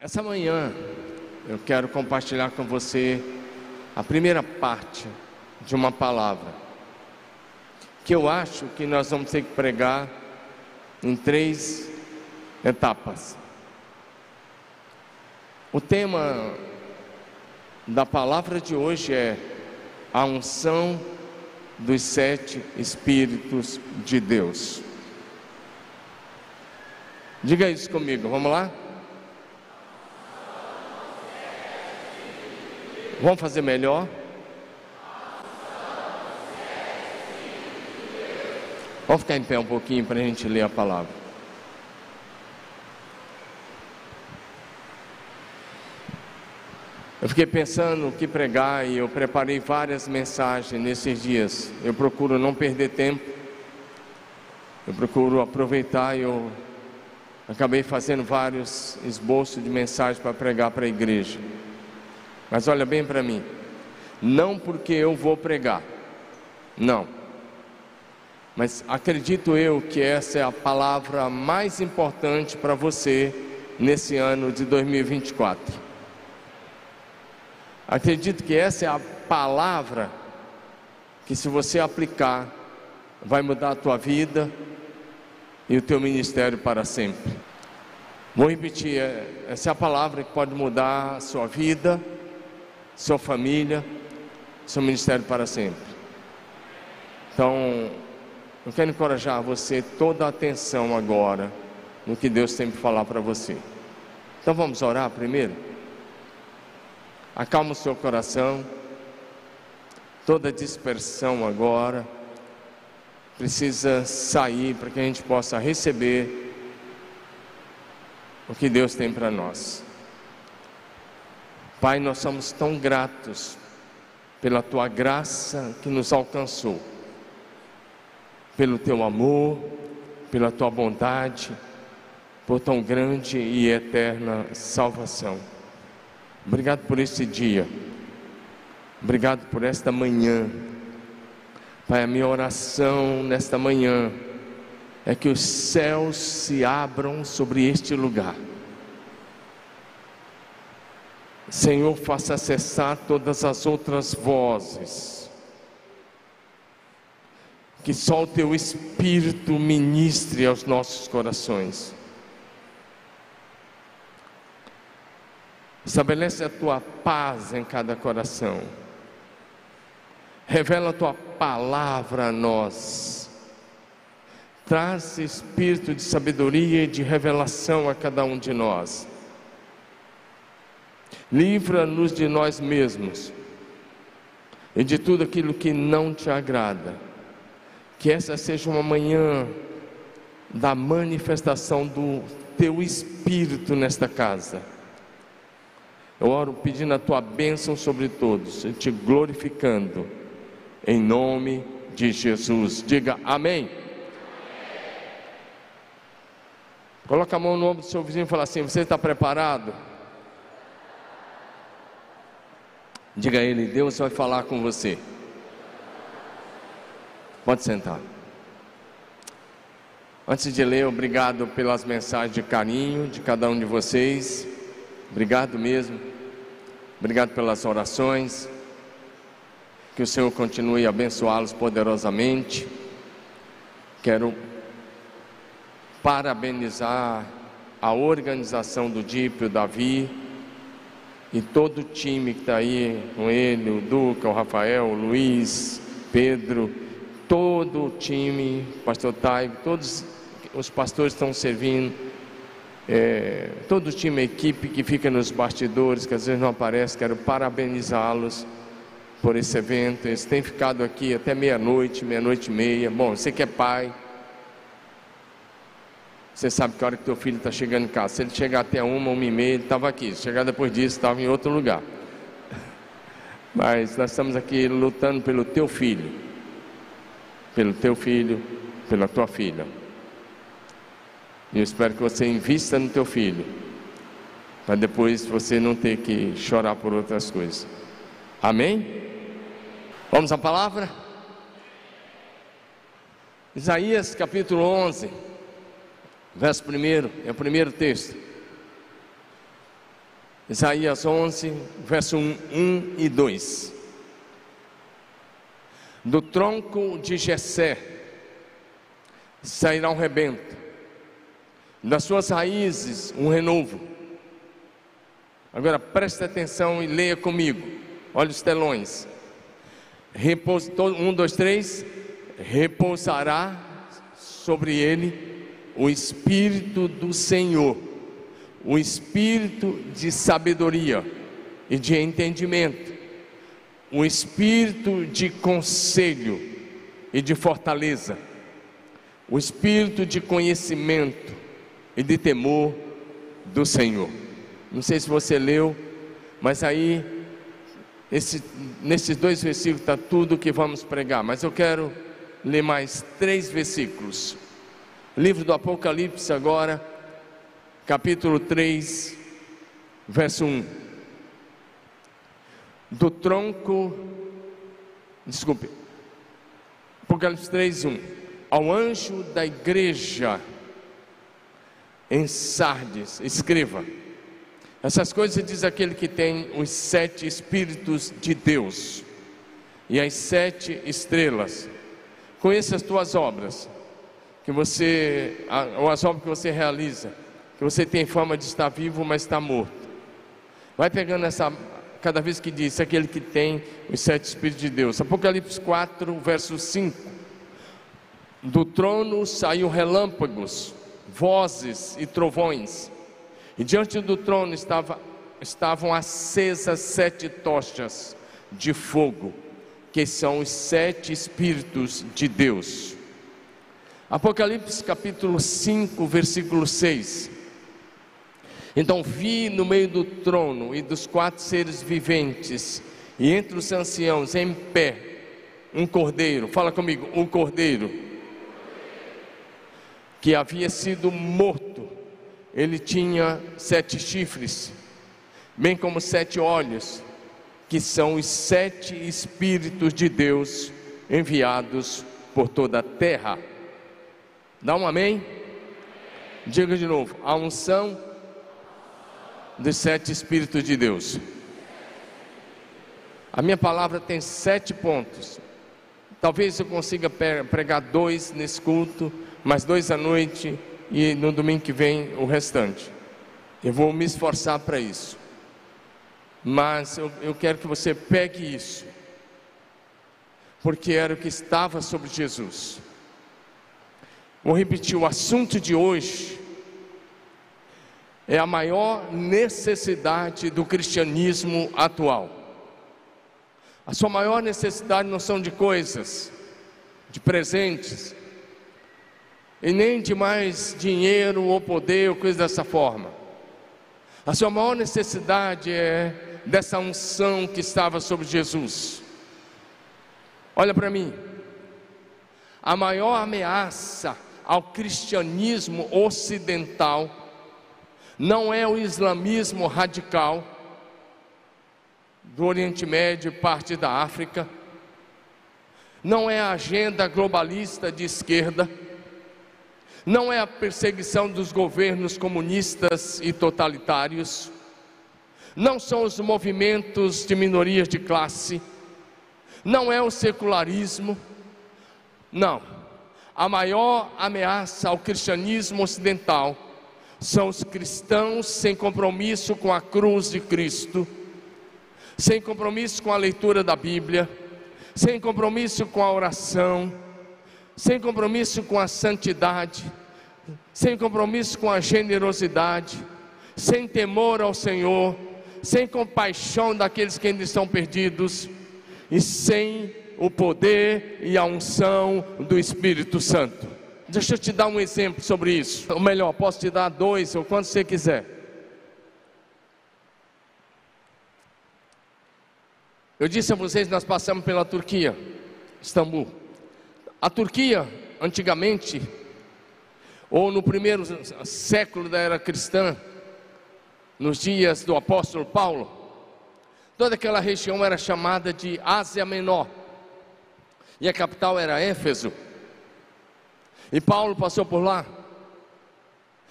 Essa manhã eu quero compartilhar com você a primeira parte de uma palavra que eu acho que nós vamos ter que pregar em três etapas. O tema da palavra de hoje é a unção dos sete Espíritos de Deus. Diga isso comigo, vamos lá? Vamos fazer melhor? Vamos ficar em pé um pouquinho para a gente ler a palavra. Eu fiquei pensando o que pregar e eu preparei várias mensagens nesses dias. Eu procuro não perder tempo, eu procuro aproveitar e eu acabei fazendo vários esboços de mensagens para pregar para a igreja. Mas olha bem para mim, não porque eu vou pregar, não, mas acredito eu que essa é a palavra mais importante para você nesse ano de 2024. Acredito que essa é a palavra que, se você aplicar, vai mudar a tua vida e o teu ministério para sempre. Vou repetir: é, essa é a palavra que pode mudar a sua vida, sua família, seu ministério para sempre. Então, eu quero encorajar você toda a atenção agora no que Deus tem para falar para você. Então vamos orar primeiro? Acalma o seu coração. Toda dispersão agora precisa sair para que a gente possa receber o que Deus tem para nós. Pai, nós somos tão gratos pela tua graça que nos alcançou, pelo teu amor, pela tua bondade, por tão grande e eterna salvação. Obrigado por esse dia. Obrigado por esta manhã. Pai, a minha oração nesta manhã é que os céus se abram sobre este lugar. Senhor, faça cessar todas as outras vozes. Que só o teu Espírito ministre aos nossos corações. Estabelece a tua paz em cada coração. Revela a tua palavra a nós. Traz espírito de sabedoria e de revelação a cada um de nós. Livra-nos de nós mesmos e de tudo aquilo que não te agrada. Que essa seja uma manhã da manifestação do teu espírito nesta casa eu oro pedindo a tua bênção sobre todos, te glorificando, em nome de Jesus. Diga amém. Coloca a mão no ombro do seu vizinho e fala assim: Você está preparado? Diga a ele: Deus vai falar com você. Pode sentar. Antes de ler, obrigado pelas mensagens de carinho de cada um de vocês. Obrigado mesmo. Obrigado pelas orações. Que o Senhor continue a abençoá-los poderosamente. Quero parabenizar a organização do DIP, o Davi, e todo o time que está aí com ele, o Duca, o Rafael, o Luiz, Pedro, todo o time, pastor Taigo, todos os pastores estão servindo é, todo o time, a equipe que fica nos bastidores, que às vezes não aparece, quero parabenizá-los por esse evento. Eles têm ficado aqui até meia-noite, meia-noite e meia. Bom, você que é pai, você sabe que hora que teu filho está chegando em casa, se ele chegar até uma, uma e meia, ele estava aqui. Se chegar depois disso, estava em outro lugar. Mas nós estamos aqui lutando pelo teu filho, pelo teu filho, pela tua filha. E eu espero que você invista no teu filho, para depois você não ter que chorar por outras coisas. Amém? Vamos à palavra? Isaías capítulo 11, verso 1, é o primeiro texto. Isaías 11, verso 1, 1 e 2. Do tronco de Jessé sairá um rebento, das suas raízes um renovo. Agora preste atenção e leia comigo. Olha os telões. Repousa, um, dois, três. Repousará sobre ele o Espírito do Senhor o espírito de sabedoria e de entendimento, o espírito de conselho e de fortaleza, o espírito de conhecimento e de temor do Senhor. Não sei se você leu, mas aí, esse, nesses dois versículos está tudo que vamos pregar, mas eu quero ler mais três versículos. Livro do Apocalipse agora capítulo 3, verso 1. Do tronco, desculpe, Apocalipse 3, 1. Ao anjo da igreja em Sardes, escreva: Essas coisas diz aquele que tem os sete Espíritos de Deus e as sete estrelas. Conheça as tuas obras, que você, as obras que você realiza que você tem fama de estar vivo, mas está morto. Vai pegando essa, cada vez que diz, aquele que tem os sete Espíritos de Deus. Apocalipse 4, verso 5. Do trono saiu relâmpagos, vozes e trovões, e diante do trono estava, estavam acesas sete tochas de fogo, que são os sete Espíritos de Deus. Apocalipse capítulo 5, versículo 6. Então vi no meio do trono e dos quatro seres viventes, e entre os anciãos em pé, um cordeiro, fala comigo, um cordeiro, que havia sido morto, ele tinha sete chifres, bem como sete olhos, que são os sete Espíritos de Deus enviados por toda a terra. Dá um amém? Diga de novo: a unção dos sete Espíritos de Deus. A minha palavra tem sete pontos. Talvez eu consiga pregar dois nesse culto, mais dois à noite e no domingo que vem o restante. Eu vou me esforçar para isso. Mas eu, eu quero que você pegue isso, porque era o que estava sobre Jesus. Vou repetir: o assunto de hoje é a maior necessidade do cristianismo atual. A sua maior necessidade não são de coisas, de presentes, e nem de mais dinheiro ou poder ou coisa dessa forma. A sua maior necessidade é dessa unção que estava sobre Jesus. Olha para mim. A maior ameaça ao cristianismo ocidental não é o islamismo radical do Oriente Médio, parte da África, não é a agenda globalista de esquerda, não é a perseguição dos governos comunistas e totalitários, não são os movimentos de minorias de classe, não é o secularismo, não. A maior ameaça ao cristianismo ocidental são os cristãos sem compromisso com a cruz de Cristo, sem compromisso com a leitura da Bíblia, sem compromisso com a oração, sem compromisso com a santidade, sem compromisso com a generosidade, sem temor ao Senhor, sem compaixão daqueles que ainda estão perdidos e sem o poder e a unção do Espírito Santo. Deixa eu te dar um exemplo sobre isso. Ou melhor, posso te dar dois ou quanto você quiser. Eu disse a vocês, nós passamos pela Turquia, Istambul. A Turquia, antigamente, ou no primeiro século da era cristã, nos dias do apóstolo Paulo, toda aquela região era chamada de Ásia Menor, e a capital era Éfeso. E Paulo passou por lá.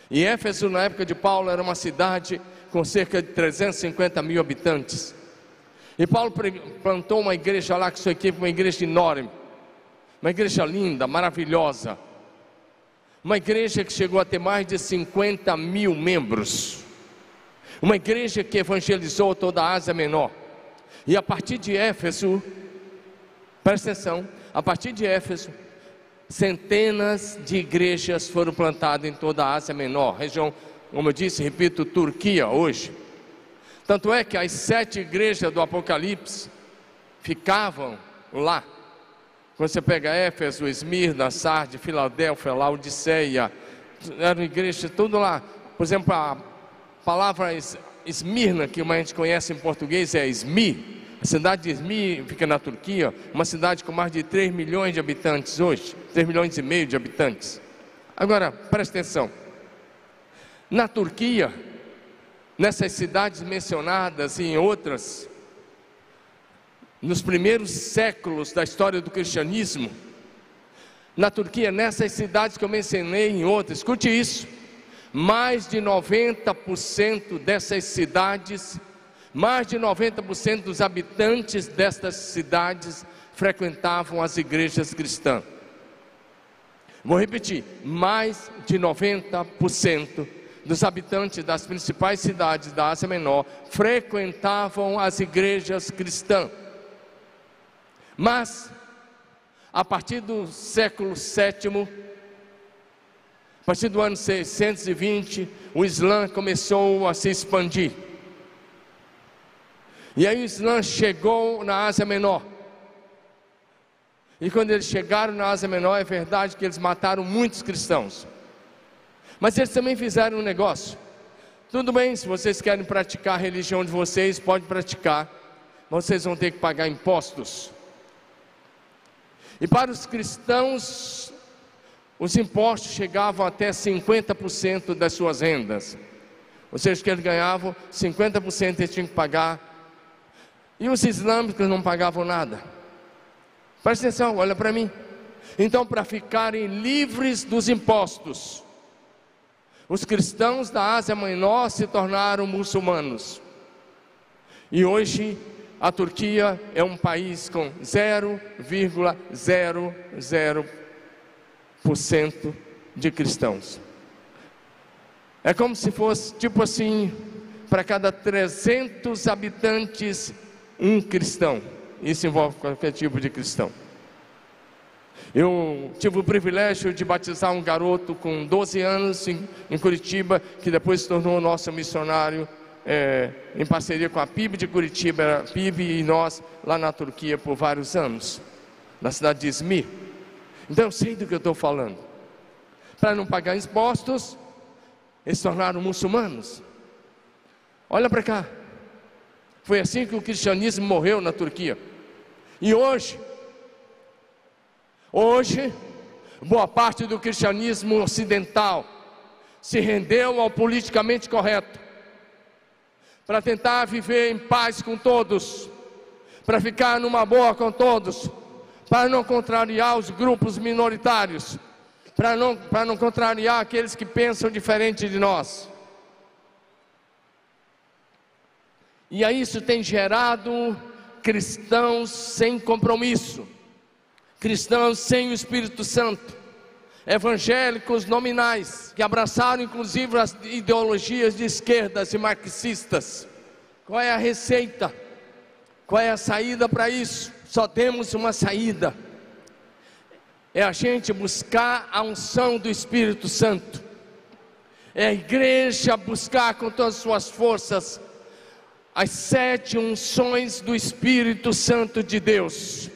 E Éfeso, na época de Paulo, era uma cidade com cerca de 350 mil habitantes. E Paulo plantou uma igreja lá com sua equipe, uma igreja enorme, uma igreja linda, maravilhosa, uma igreja que chegou a ter mais de 50 mil membros, uma igreja que evangelizou toda a Ásia Menor. E a partir de Éfeso, presta atenção, a partir de Éfeso, centenas de igrejas foram plantadas em toda a Ásia Menor, região, como eu disse, repito, Turquia hoje. Tanto é que as sete igrejas do Apocalipse ficavam lá. Quando você pega Éfeso, Esmirna, Sardes, Filadélfia, Laodiceia, eram igrejas tudo lá. Por exemplo, a palavra Esmirna, que a gente conhece em português, é Esmi. A cidade de Esmi fica na Turquia, uma cidade com mais de 3 milhões de habitantes hoje, 3 milhões e meio de habitantes. Agora, presta atenção. Na Turquia, nessas cidades mencionadas e em outras, nos primeiros séculos da história do cristianismo, na Turquia, nessas cidades que eu mencionei em outras, escute isso, mais de 90% dessas cidades, mais de 90% dos habitantes destas cidades frequentavam as igrejas cristãs. Vou repetir, mais de 90% dos habitantes das principais cidades da Ásia Menor frequentavam as igrejas cristãs. Mas, a partir do século VII, a partir do ano 620, o Islã começou a se expandir. E aí o Islã chegou na Ásia Menor. E quando eles chegaram na Ásia Menor, é verdade que eles mataram muitos cristãos. Mas eles também fizeram um negócio. Tudo bem, se vocês querem praticar a religião de vocês, pode praticar. Vocês vão ter que pagar impostos. E para os cristãos, os impostos chegavam até 50% das suas rendas. Ou seja, que eles ganhavam 50% eles tinham que pagar. E os islâmicos não pagavam nada. Presta atenção, olha para mim. Então, para ficarem livres dos impostos, os cristãos da Ásia Menor se tornaram muçulmanos. E hoje a Turquia é um país com 0,00% de cristãos. É como se fosse tipo assim, para cada 300 habitantes, um cristão. Isso envolve qualquer tipo de cristão. Eu tive o privilégio de batizar um garoto com 12 anos em, em Curitiba, que depois se tornou nosso missionário é, em parceria com a PIB de Curitiba, a PIB e nós lá na Turquia por vários anos, na cidade de Izmir. Então eu sei do que eu estou falando. Para não pagar impostos, eles se tornaram muçulmanos. Olha para cá. Foi assim que o cristianismo morreu na Turquia. E hoje, Hoje, boa parte do cristianismo ocidental se rendeu ao politicamente correto, para tentar viver em paz com todos, para ficar numa boa com todos, para não contrariar os grupos minoritários, para não, para não contrariar aqueles que pensam diferente de nós. E aí isso tem gerado cristãos sem compromisso cristãos sem o Espírito Santo, evangélicos nominais, que abraçaram inclusive as ideologias de esquerdas e marxistas. Qual é a receita? Qual é a saída para isso? Só temos uma saída: é a gente buscar a unção do Espírito Santo, é a igreja buscar com todas as suas forças as sete unções do Espírito Santo de Deus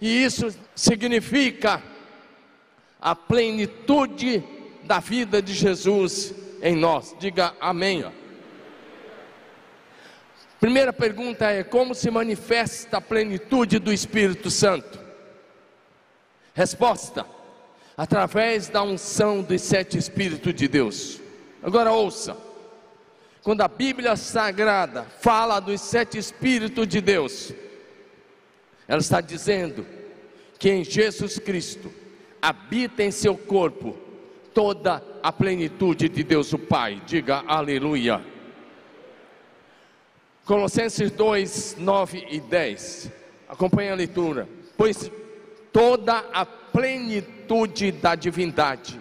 e isso significa a plenitude da vida de Jesus em nós. Diga amém. Primeira pergunta é: como se manifesta a plenitude do Espírito Santo? Resposta: através da unção dos sete Espíritos de Deus. Agora ouça: quando a Bíblia Sagrada fala dos sete Espíritos de Deus, ela está dizendo que em Jesus Cristo habita em seu corpo toda a plenitude de Deus o Pai. Diga aleluia. Colossenses 2, 9 e 10. Acompanhe a leitura. Pois toda a plenitude da divindade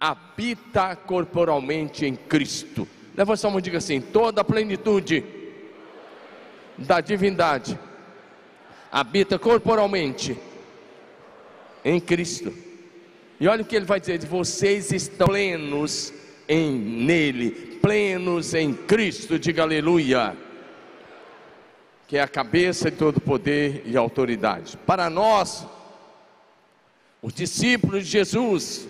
habita corporalmente em Cristo. Leva só uma diga assim: toda a plenitude da divindade habita corporalmente em Cristo. E olha o que ele vai dizer: vocês estão plenos em nele, plenos em Cristo, diga aleluia. Que é a cabeça de todo poder e autoridade. Para nós, os discípulos de Jesus,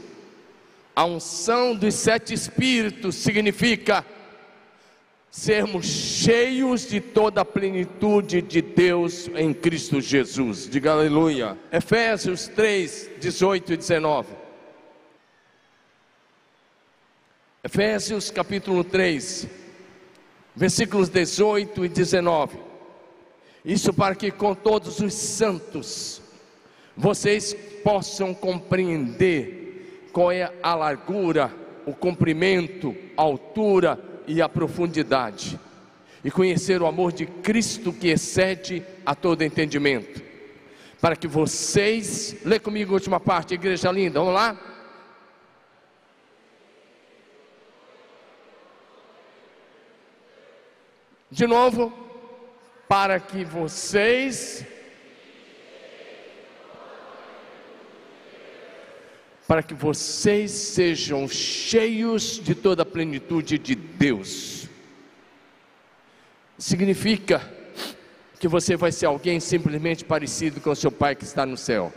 a unção dos sete espíritos significa sermos cheios de toda a plenitude de Deus em Cristo Jesus. Diga aleluia. Efésios 3, 18 e 19. Efésios capítulo 3, versículos 18 e 19. Isso para que com todos os santos vocês possam compreender qual é a largura, o comprimento, a altura e a profundidade, e conhecer o amor de Cristo que excede a todo entendimento, para que vocês, lê comigo a última parte, igreja linda, vamos lá? De novo, para que vocês para que vocês sejam cheios de toda a plenitude de Deus. Significa que você vai ser alguém simplesmente parecido com seu Pai que está no céu.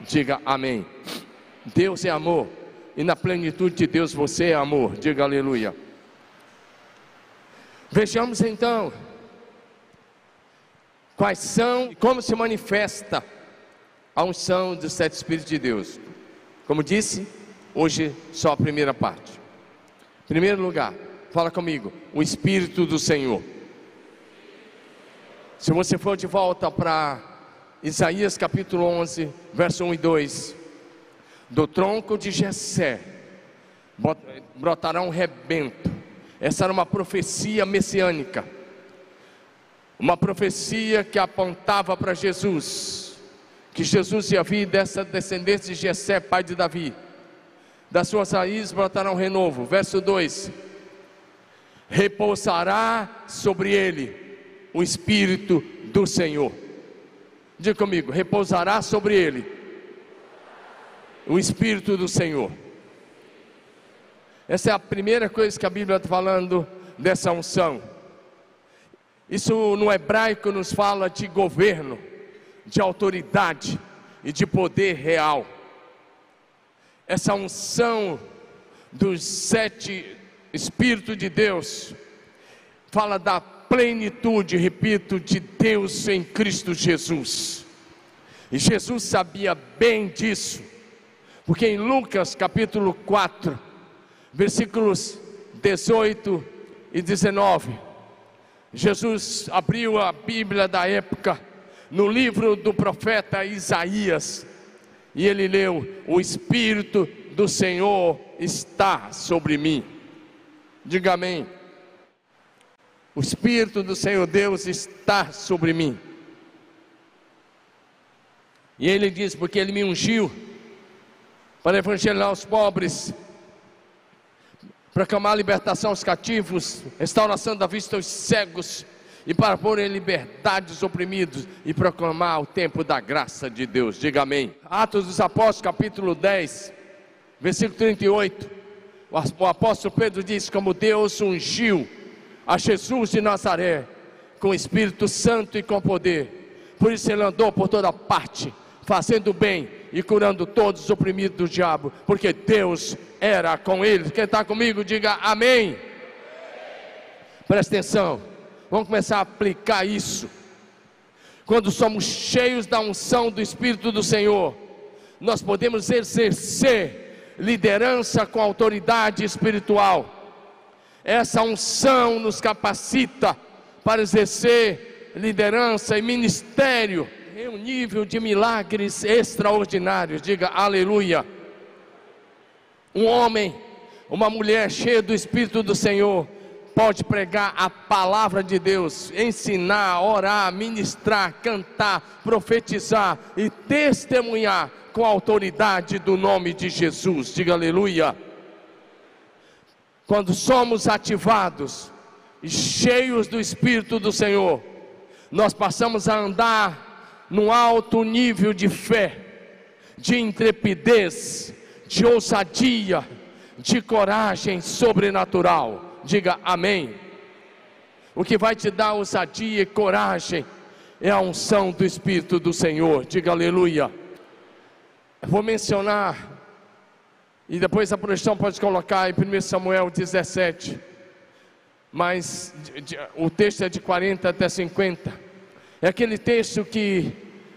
Diga amém. Deus é amor, e na plenitude de Deus você é amor. Diga aleluia. Vejamos então quais são e como se manifesta a unção dos sete Espíritos de Deus. Como disse, hoje só a primeira parte. Primeiro lugar, fala comigo, o Espírito do Senhor. Se você for de volta para Isaías capítulo 11, verso 1 e 2, do tronco de Jessé brotará um rebento. Essa era uma profecia messiânica. Uma profecia que apontava para Jesus que Jesus ia vir dessa descendência de Jessé, pai de Davi. Das suas raízes brotará um renovo. Verso 2: Repousará sobre ele o Espírito do Senhor. Diga comigo: repousará sobre ele o Espírito do Senhor. Essa é a primeira coisa que a Bíblia está falando dessa unção. Isso no hebraico nos fala de governo de autoridade e de poder real. Essa unção dos sete Espíritos de Deus fala da plenitude, repito, de Deus em Cristo Jesus. E Jesus sabia bem disso, porque em Lucas capítulo 4, versículos 18 e 19, Jesus abriu a Bíblia da época no livro do profeta Isaías, e ele leu: O Espírito do Senhor está sobre mim. Diga amém. O Espírito do Senhor Deus está sobre mim. E ele diz: Porque ele me ungiu para evangelizar os pobres, proclamar libertação aos cativos, restauração da vista aos cegos, e para pôr em liberdade os oprimidos e proclamar o tempo da graça de Deus. Diga amém. Atos dos Apóstolos, capítulo 10, versículo 38. O apóstolo Pedro diz: Como Deus ungiu a Jesus de Nazaré com Espírito Santo e com poder, por isso ele andou por toda parte, fazendo bem e curando todos os oprimidos do diabo, porque Deus era com ele. Quem está comigo, diga amém. Presta atenção. Vamos começar a aplicar isso. Quando somos cheios da unção do Espírito do Senhor, nós podemos exercer liderança com autoridade espiritual. Essa unção nos capacita para exercer liderança e ministério em um nível de milagres extraordinários. Diga aleluia. Um homem, uma mulher cheia do Espírito do Senhor pode pregar a palavra de Deus, ensinar, orar, ministrar, cantar, profetizar e testemunhar com a autoridade do nome de Jesus. Diga aleluia. Quando somos ativados e cheios do Espírito do Senhor, nós passamos a andar num alto nível de fé, de intrepidez, de ousadia, de coragem sobrenatural. Diga amém. O que vai te dar ousadia e coragem é a unção do Espírito do Senhor. Diga aleluia. Vou mencionar, e depois a projeção pode colocar em 1 Samuel 17, mas o texto é de 40 até 50. É aquele texto que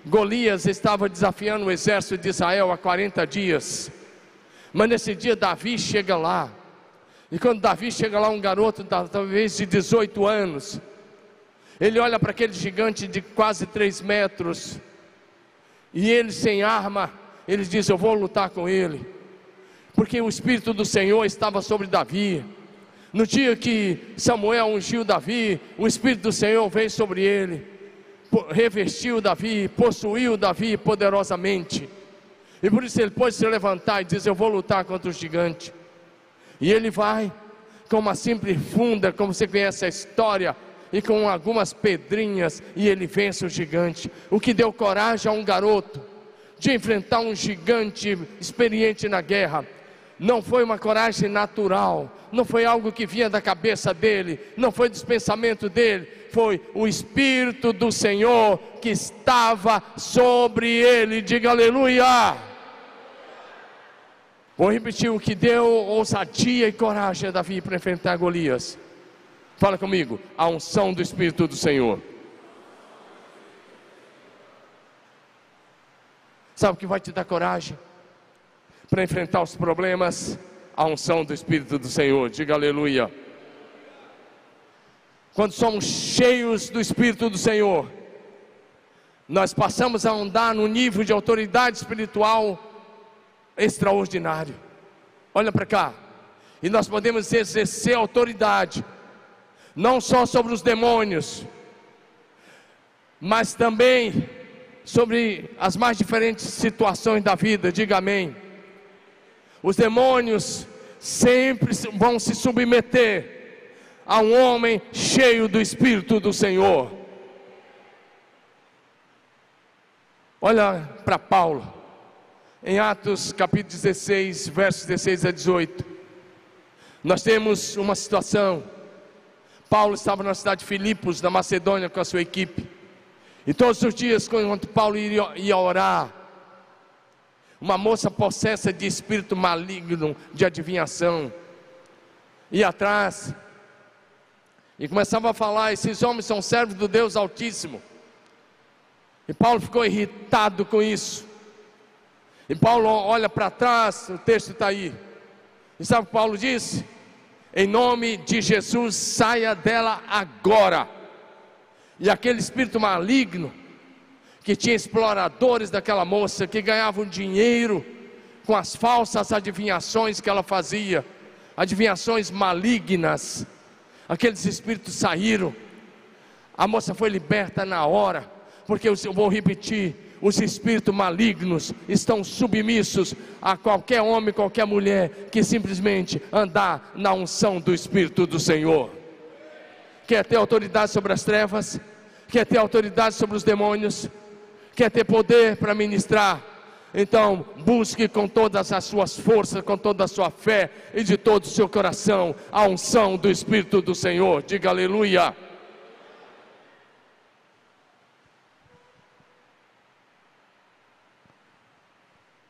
Golias estava desafiando o exército de Israel há 40 dias. Mas nesse dia Davi chega lá. E quando Davi chega lá, um garoto, talvez de 18 anos, ele olha para aquele gigante de quase 3 metros, e ele sem arma, ele diz: Eu vou lutar com ele, porque o Espírito do Senhor estava sobre Davi. No dia que Samuel ungiu Davi, o Espírito do Senhor veio sobre ele, revestiu Davi, possuiu Davi poderosamente. E por isso ele pode se levantar e dizer: Eu vou lutar contra o gigante. E ele vai com uma simples funda, como você conhece a história, e com algumas pedrinhas, e ele vence o gigante. O que deu coragem a um garoto de enfrentar um gigante experiente na guerra. Não foi uma coragem natural, não foi algo que vinha da cabeça dele, não foi dos pensamentos dele, foi o Espírito do Senhor que estava sobre ele. Diga aleluia! Vou repetir o que deu ousadia e coragem a Davi para enfrentar Golias. Fala comigo, a unção do Espírito do Senhor. Sabe o que vai te dar coragem para enfrentar os problemas? A unção do Espírito do Senhor. Diga aleluia. Quando somos cheios do Espírito do Senhor, nós passamos a andar no nível de autoridade espiritual extraordinário. Olha para cá. E nós podemos exercer autoridade, não só sobre os demônios, mas também sobre as mais diferentes situações da vida. Diga amém. Os demônios sempre vão se submeter a um homem cheio do Espírito do Senhor. Olha para Paulo em Atos capítulo 16, versos 16 a 18, nós temos uma situação. Paulo estava na cidade de Filipos, na Macedônia, com a sua equipe. E todos os dias, quando Paulo ia orar, uma moça possessa de espírito maligno, de adivinhação, ia atrás e começava a falar: esses homens são servos do Deus Altíssimo. E Paulo ficou irritado com isso. E Paulo olha para trás, o texto está aí. E sabe o que Paulo disse? Em nome de Jesus, saia dela agora. E aquele espírito maligno, que tinha exploradores daquela moça, que ganhavam dinheiro com as falsas adivinhações que ela fazia, adivinhações malignas, aqueles espíritos saíram. A moça foi liberta na hora, porque eu vou repetir: os espíritos malignos estão submissos a qualquer homem, qualquer mulher que simplesmente andar na unção do Espírito do Senhor. Quer ter autoridade sobre as trevas? Quer ter autoridade sobre os demônios? Quer ter poder para ministrar? Então, busque com todas as suas forças, com toda a sua fé e de todo o seu coração a unção do Espírito do Senhor. Diga aleluia.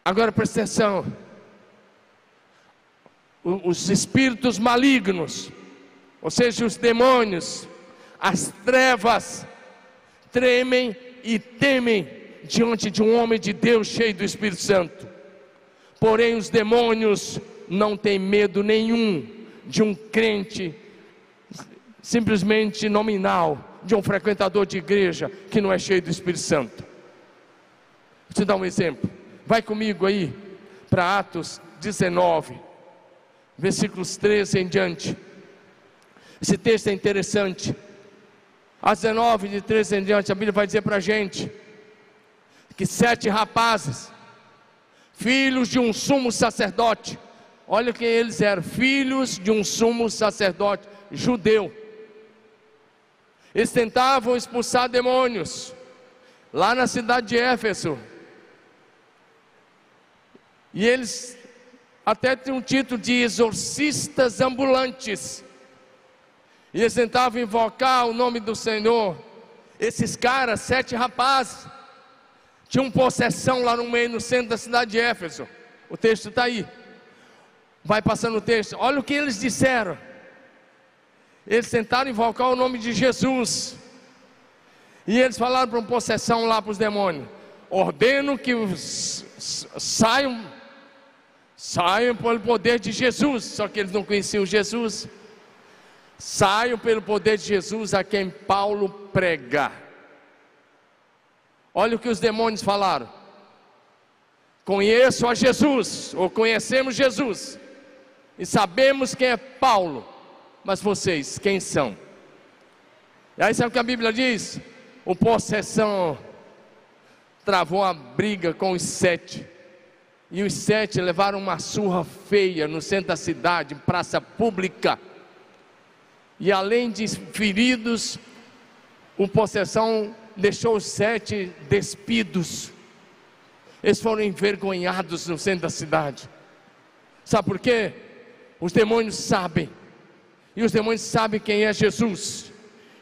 Agora presta atenção. Os espíritos malignos, ou seja, os demônios, as trevas, tremem e temem diante de um homem de Deus cheio do Espírito Santo. Porém, os demônios não têm medo nenhum de um crente simplesmente nominal, de um frequentador de igreja que não é cheio do Espírito Santo. Vou te dar um exemplo. Vai comigo aí para Atos 19, versículos 13 em diante. Esse texto é interessante. Às 19, de 13 em diante, a Bíblia vai dizer para a gente que sete rapazes, filhos de um sumo sacerdote, olha quem eles eram: filhos de um sumo sacerdote judeu. Eles tentavam expulsar demônios lá na cidade de Éfeso. E eles até tinham um título de exorcistas ambulantes. E eles tentavam invocar o nome do Senhor. Esses caras, sete rapazes, tinham possessão lá no meio, no centro da cidade de Éfeso. O texto está aí. Vai passando o texto. Olha o que eles disseram. Eles tentaram invocar o nome de Jesus. E eles falaram para uma possessão lá para os demônios: ordeno que saiam, saiam pelo poder de Jesus. Só que eles não conheciam Jesus. Saiam pelo poder de Jesus a quem Paulo prega. Olha o que os demônios falaram. Conheço a Jesus, ou conhecemos Jesus, e sabemos quem é Paulo mas vocês, quem são? E aí sabe o que a Bíblia diz? O possessão travou a briga com os sete. E os sete levaram uma surra feia no centro da cidade, em praça pública. E além de feridos, o possessão deixou os sete despidos. Eles foram envergonhados no centro da cidade. Sabe por quê? Os demônios sabem e os demônios sabem quem é Jesus.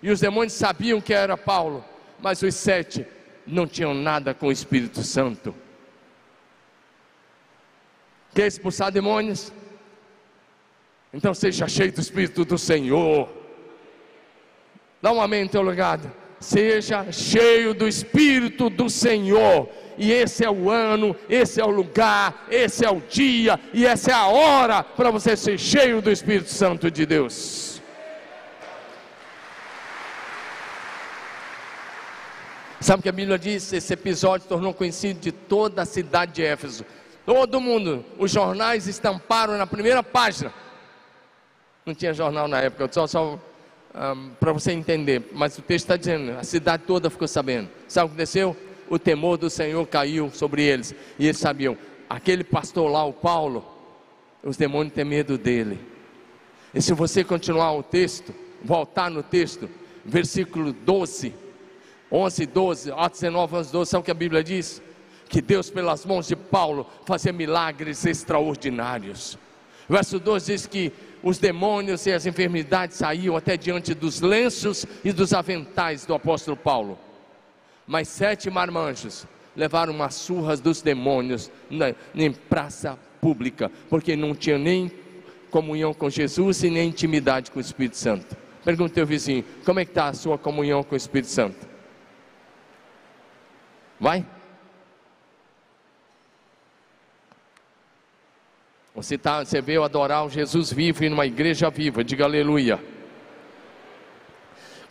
E os demônios sabiam que era Paulo. Mas os sete não tinham nada com o Espírito Santo. Quer expulsar demônios? Então seja cheio do Espírito do Senhor. Dá um amém em teu lugar. Seja cheio do Espírito do Senhor e esse é o ano, esse é o lugar, esse é o dia, e essa é a hora para você ser cheio do Espírito Santo de Deus. Sabe o que a Bíblia diz? Esse episódio tornou conhecido de toda a cidade de Éfeso. Todo mundo, os jornais estamparam na primeira página. Não tinha jornal na época, só, só um, para você entender, mas o texto está dizendo, a cidade toda ficou sabendo. Sabe o que aconteceu? o temor do Senhor caiu sobre eles. E eles sabiam, aquele pastor lá, o Paulo, os demônios têm medo dele. E se você continuar o texto, voltar no texto, versículo 12, 11, 12, Atos 19, 11, 12, sabe o que a Bíblia diz? Que Deus, pelas mãos de Paulo, fazia milagres extraordinários. Verso 12 diz que os demônios e as enfermidades saíam até diante dos lenços e dos aventais do apóstolo Paulo mas sete marmanjos levaram umas surras dos demônios na, em praça pública, porque não tinha nem comunhão com Jesus e nem intimidade com o Espírito Santo. Pergunta teu vizinho, como é que está a sua comunhão com o Espírito Santo? Vai? Você, tá, você veio adorar o Jesus vivo em uma igreja viva, diga aleluia.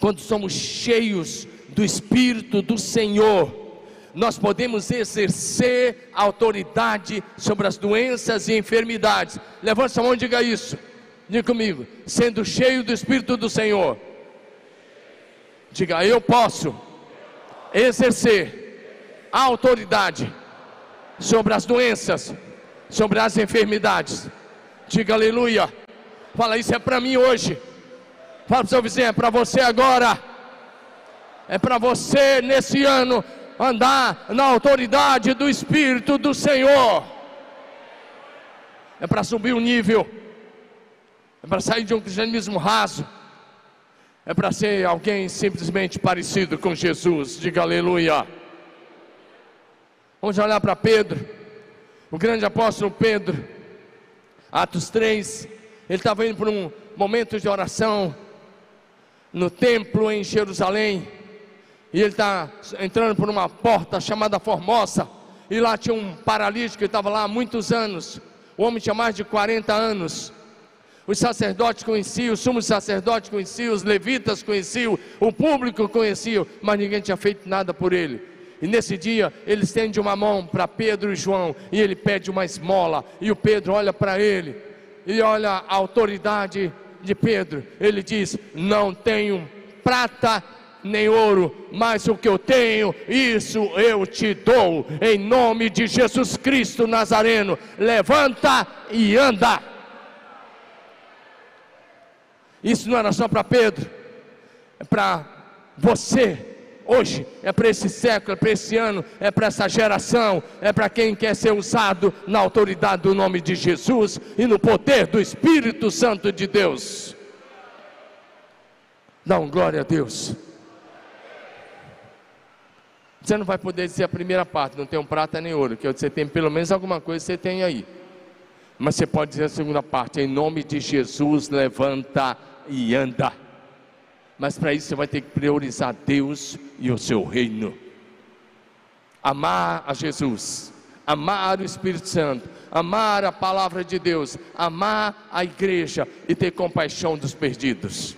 Quando somos cheios do Espírito do Senhor, nós podemos exercer autoridade sobre as doenças e enfermidades. Levante a mão e diga isso. Diga comigo, sendo cheio do Espírito do Senhor. Diga, eu posso exercer autoridade sobre as doenças, sobre as enfermidades. Diga aleluia. Fala, isso é para mim hoje. Fala para o seu vizinho, é para você agora é para você nesse ano andar na autoridade do Espírito do Senhor. É para subir o nível. É para sair de um cristianismo raso. É para ser alguém simplesmente parecido com Jesus. Diga aleluia. Vamos olhar para Pedro. O grande apóstolo Pedro. Atos 3. Ele estava indo por um momento de oração no templo em Jerusalém. E ele está entrando por uma porta chamada Formosa. E lá tinha um paralítico que estava lá há muitos anos. O homem tinha mais de 40 anos. Os sacerdotes conheciam, os sumos sacerdotes conheciam, os levitas conheciam, o público conhecia, mas ninguém tinha feito nada por ele. E nesse dia ele estende uma mão para Pedro e João e ele pede uma esmola. E o Pedro olha para ele e olha a autoridade de Pedro, ele diz: Não tenho prata nem ouro, mas o que eu tenho, isso eu te dou, em nome de Jesus Cristo Nazareno. Levanta e anda. Isso não era só para Pedro, é para você hoje, é para esse século, é para esse ano, é para essa geração, é para quem quer ser usado na autoridade do nome de Jesus e no poder do Espírito Santo de Deus. Dá um glória a Deus. Você não vai poder dizer a primeira parte, não tem um prata nem ouro, que você tem pelo menos alguma coisa você tem aí. Mas você pode dizer a segunda parte, em nome de Jesus, levanta e anda. Mas para isso você vai ter que priorizar Deus e o seu reino. Amar a Jesus, amar o Espírito Santo, amar a palavra de Deus, amar a igreja e ter compaixão dos perdidos.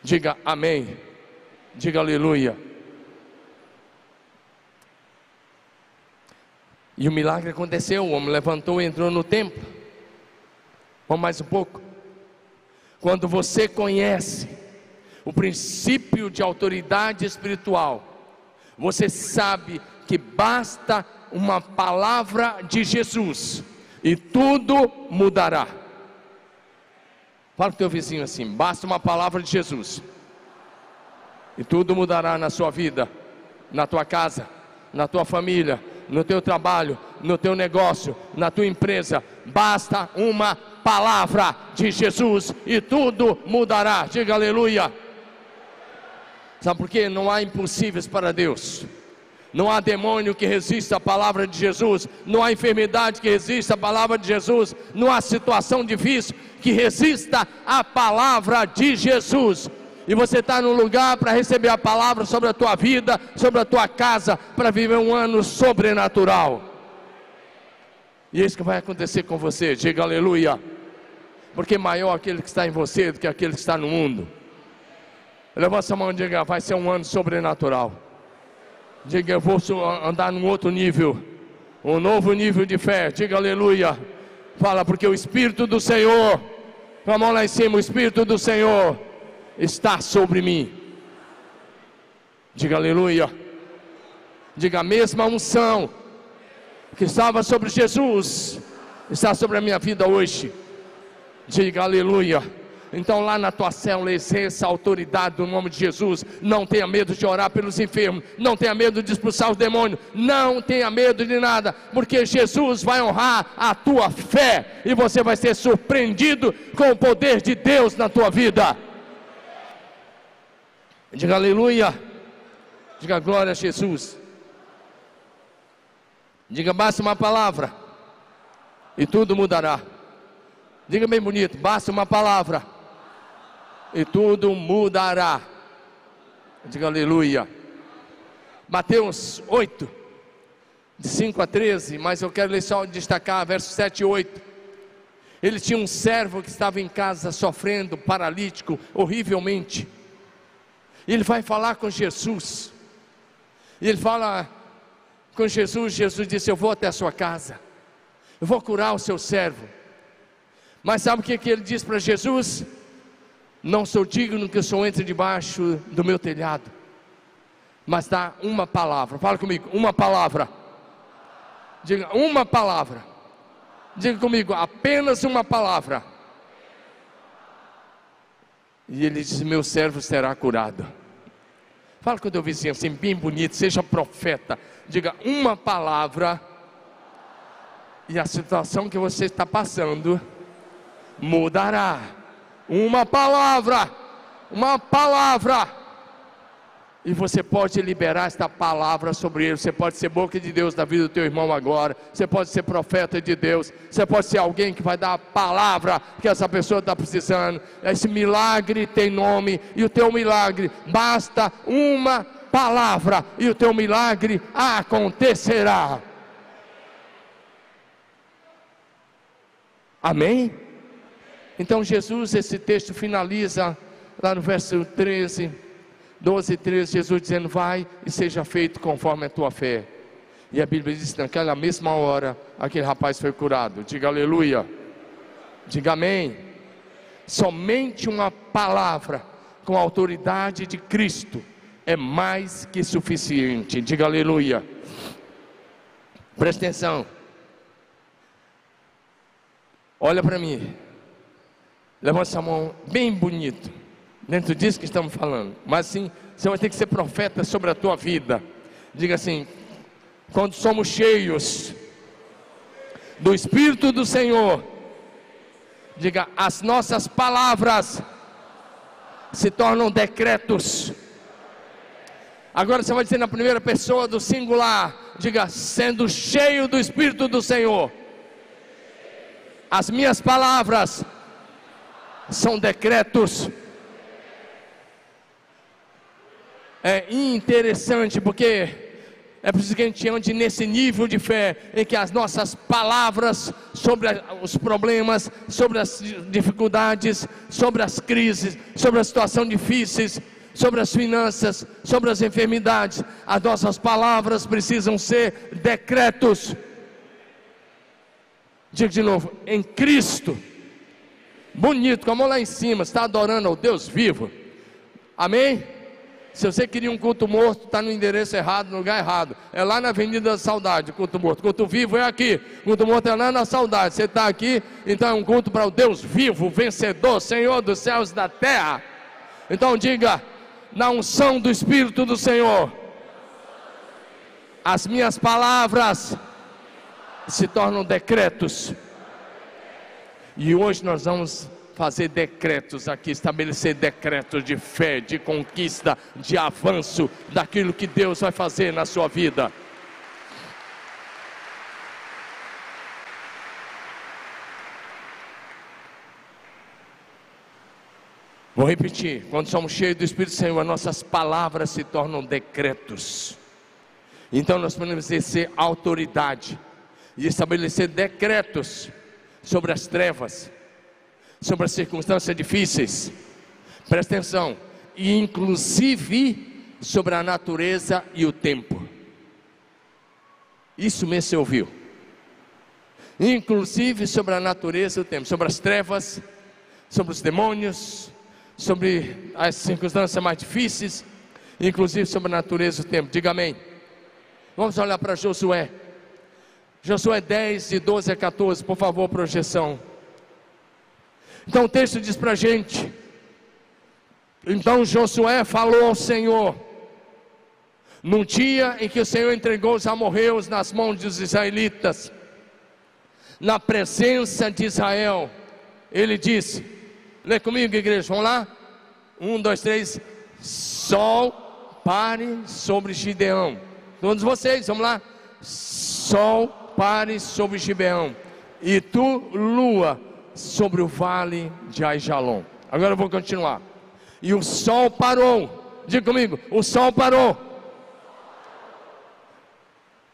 Diga amém. Diga aleluia. E o milagre aconteceu, o homem levantou e entrou no templo. Vamos mais um pouco. Quando você conhece o princípio de autoridade espiritual, você sabe que basta uma palavra de Jesus e tudo mudará. Fala para o teu vizinho assim: basta uma palavra de Jesus e tudo mudará na sua vida, na tua casa, na tua família, no teu trabalho, no teu negócio, na tua empresa. Basta uma palavra de Jesus e tudo mudará. Diga aleluia. Sabe por quê? Não há impossíveis para Deus. Não há demônio que resista à palavra de Jesus, não há enfermidade que resista à palavra de Jesus, não há situação difícil que resista à palavra de Jesus e você está no lugar para receber a palavra sobre a tua vida, sobre a tua casa, para viver um ano sobrenatural. E é isso que vai acontecer com você, diga aleluia. Porque maior aquele que está em você do que aquele que está no mundo. Levanta a mão e diga: vai ser um ano sobrenatural. Diga: eu vou andar num outro nível, um novo nível de fé. Diga aleluia. Fala, porque o Espírito do Senhor, com a mão lá em cima, o Espírito do Senhor está sobre mim. Diga aleluia. Diga a mesma unção que estava sobre Jesus, está sobre a minha vida hoje. Diga aleluia. Então, lá na tua célula, exerça a autoridade do nome de Jesus. Não tenha medo de orar pelos enfermos. Não tenha medo de expulsar os demônios. Não tenha medo de nada, porque Jesus vai honrar a tua fé e você vai ser surpreendido com o poder de Deus na tua vida. Diga aleluia. Diga glória a Jesus. Diga basta uma palavra e tudo mudará. Diga bem bonito, basta uma palavra e tudo mudará. Diga aleluia. Mateus 8, de 5 a 13, mas eu quero só destacar versos 7 e 8. Ele tinha um servo que estava em casa sofrendo, paralítico, horrivelmente. Ele vai falar com Jesus. Ele fala com Jesus. Jesus disse: Eu vou até a sua casa. Eu vou curar o seu servo. Mas sabe o que, que ele diz para Jesus? Não sou digno que o Senhor entre debaixo do meu telhado. Mas dá uma palavra. Fala comigo, uma palavra. Diga uma palavra. Diga comigo, apenas uma palavra. E ele diz: Meu servo será curado. Fala com o teu vizinho assim, bem bonito, seja profeta. Diga uma palavra, e a situação que você está passando mudará. Uma palavra, uma palavra e você pode liberar esta palavra sobre ele. Você pode ser boca de Deus na vida do teu irmão agora. Você pode ser profeta de Deus. Você pode ser alguém que vai dar a palavra que essa pessoa está precisando. Esse milagre tem nome. E o teu milagre basta uma palavra. E o teu milagre acontecerá. Amém? Então Jesus, esse texto finaliza lá no verso 13 12, 13, Jesus dizendo: Vai e seja feito conforme a tua fé. E a Bíblia diz: Naquela mesma hora, aquele rapaz foi curado. Diga aleluia. Diga amém. somente uma palavra com a autoridade de Cristo é mais que suficiente. Diga aleluia. Presta atenção. Olha para mim. Levanta essa mão bem bonito. Dentro disso que estamos falando. Mas sim, você vai ter que ser profeta sobre a tua vida. Diga assim: quando somos cheios do Espírito do Senhor, diga, as nossas palavras se tornam decretos. Agora você vai dizer na primeira pessoa do singular, diga, sendo cheio do Espírito do Senhor, as minhas palavras são decretos. É interessante porque é preciso que a gente ande nesse nível de fé em que as nossas palavras sobre os problemas, sobre as dificuldades, sobre as crises, sobre as situações difíceis, sobre as finanças, sobre as enfermidades, as nossas palavras precisam ser decretos. Diga de novo, em Cristo. Bonito, com a mão lá em cima, está adorando ao Deus vivo. Amém? Se você queria um culto morto, está no endereço errado, no lugar errado. É lá na Avenida da Saudade, culto morto. Culto vivo é aqui. Culto morto é lá na Saudade. Você está aqui, então é um culto para o Deus vivo, vencedor, Senhor dos céus e da terra. Então diga, na unção do Espírito do Senhor, as minhas palavras se tornam decretos. E hoje nós vamos fazer decretos aqui, estabelecer decretos de fé, de conquista, de avanço daquilo que Deus vai fazer na sua vida. Vou repetir: quando somos cheios do Espírito Santo, as nossas palavras se tornam decretos. Então nós podemos exercer autoridade e estabelecer decretos sobre as trevas, sobre as circunstâncias difíceis. Presta atenção, e inclusive sobre a natureza e o tempo. Isso mesmo você ouviu. Inclusive sobre a natureza e o tempo, sobre as trevas, sobre os demônios, sobre as circunstâncias mais difíceis, inclusive sobre a natureza e o tempo. Diga amém. Vamos olhar para Josué. Josué 10, de 12 a 14, por favor, projeção. Então o texto diz para a gente: Então Josué falou ao Senhor, num dia em que o Senhor entregou os amorreus nas mãos dos israelitas, na presença de Israel, ele disse: Lê comigo, igreja, vamos lá? Um, dois, três. Sol pare sobre Gideão. Todos vocês, vamos lá? Sol pare sobre Gibeão. E tu, lua, sobre o vale de Aijalon. Agora eu vou continuar. E o sol parou. Diga comigo: o sol parou.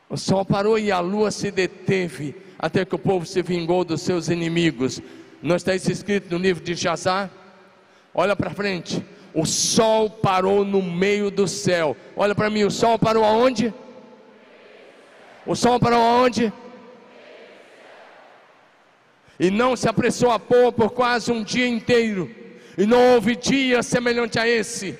O sol parou e a lua se deteve, até que o povo se vingou dos seus inimigos. Não está isso escrito no livro de Jazar? Olha para frente. O sol parou no meio do céu. Olha para mim, o sol parou aonde? O sol parou aonde? E não se apressou a pôr por quase um dia inteiro. E não houve dia semelhante a esse,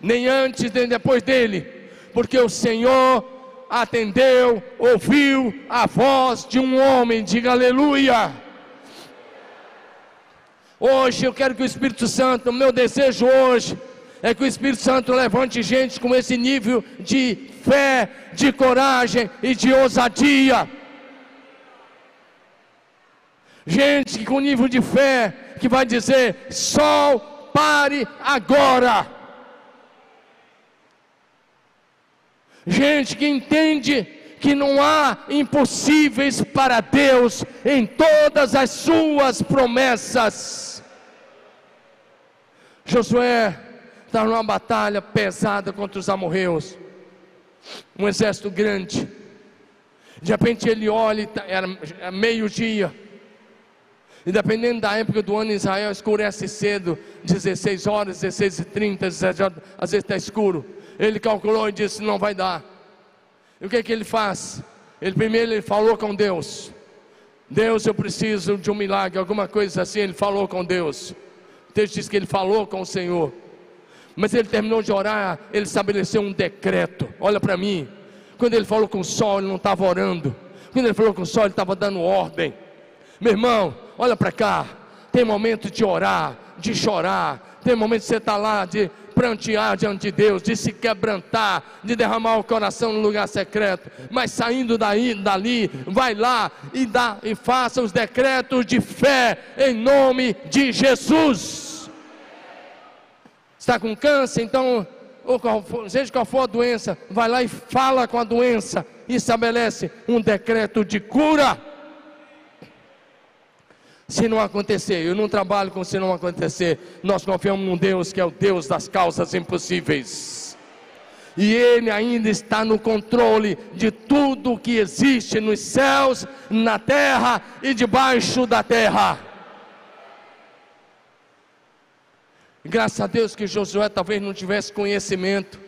nem antes nem depois dele, porque o Senhor atendeu, ouviu a voz de um homem. Diga aleluia. Hoje eu quero que o Espírito Santo, meu desejo hoje, é que o Espírito Santo levante gente com esse nível de fé, de coragem e de ousadia. Gente com nível de fé que vai dizer: sol, pare agora. Gente que entende que não há impossíveis para Deus em todas as suas promessas. Josué está numa batalha pesada contra os amorreus, um exército grande. De repente ele olha, tá, era meio-dia. E dependendo da época do ano, Israel escurece cedo, 16 horas, 16 e 30, 17 horas, às vezes está escuro. Ele calculou e disse: Não vai dar. E o que, é que ele faz? Ele primeiro ele falou com Deus. Deus, eu preciso de um milagre, alguma coisa assim. Ele falou com Deus. O texto diz que ele falou com o Senhor. Mas ele terminou de orar, ele estabeleceu um decreto. Olha para mim. Quando ele falou com o sol, ele não estava orando. Quando ele falou com o sol, ele estava dando ordem. Meu irmão, olha para cá. Tem momento de orar, de chorar. Tem momento de você estar tá lá, de prantear diante de Deus, de se quebrantar, de derramar o coração no lugar secreto. Mas saindo daí, dali, vai lá e dá e faça os decretos de fé em nome de Jesus. Está com câncer, então qual for, seja qual for a doença, vai lá e fala com a doença e estabelece um decreto de cura. Se não acontecer, eu não trabalho com se não acontecer, nós confiamos num Deus que é o Deus das causas impossíveis. E Ele ainda está no controle de tudo que existe nos céus, na terra e debaixo da terra. Graças a Deus que Josué talvez não tivesse conhecimento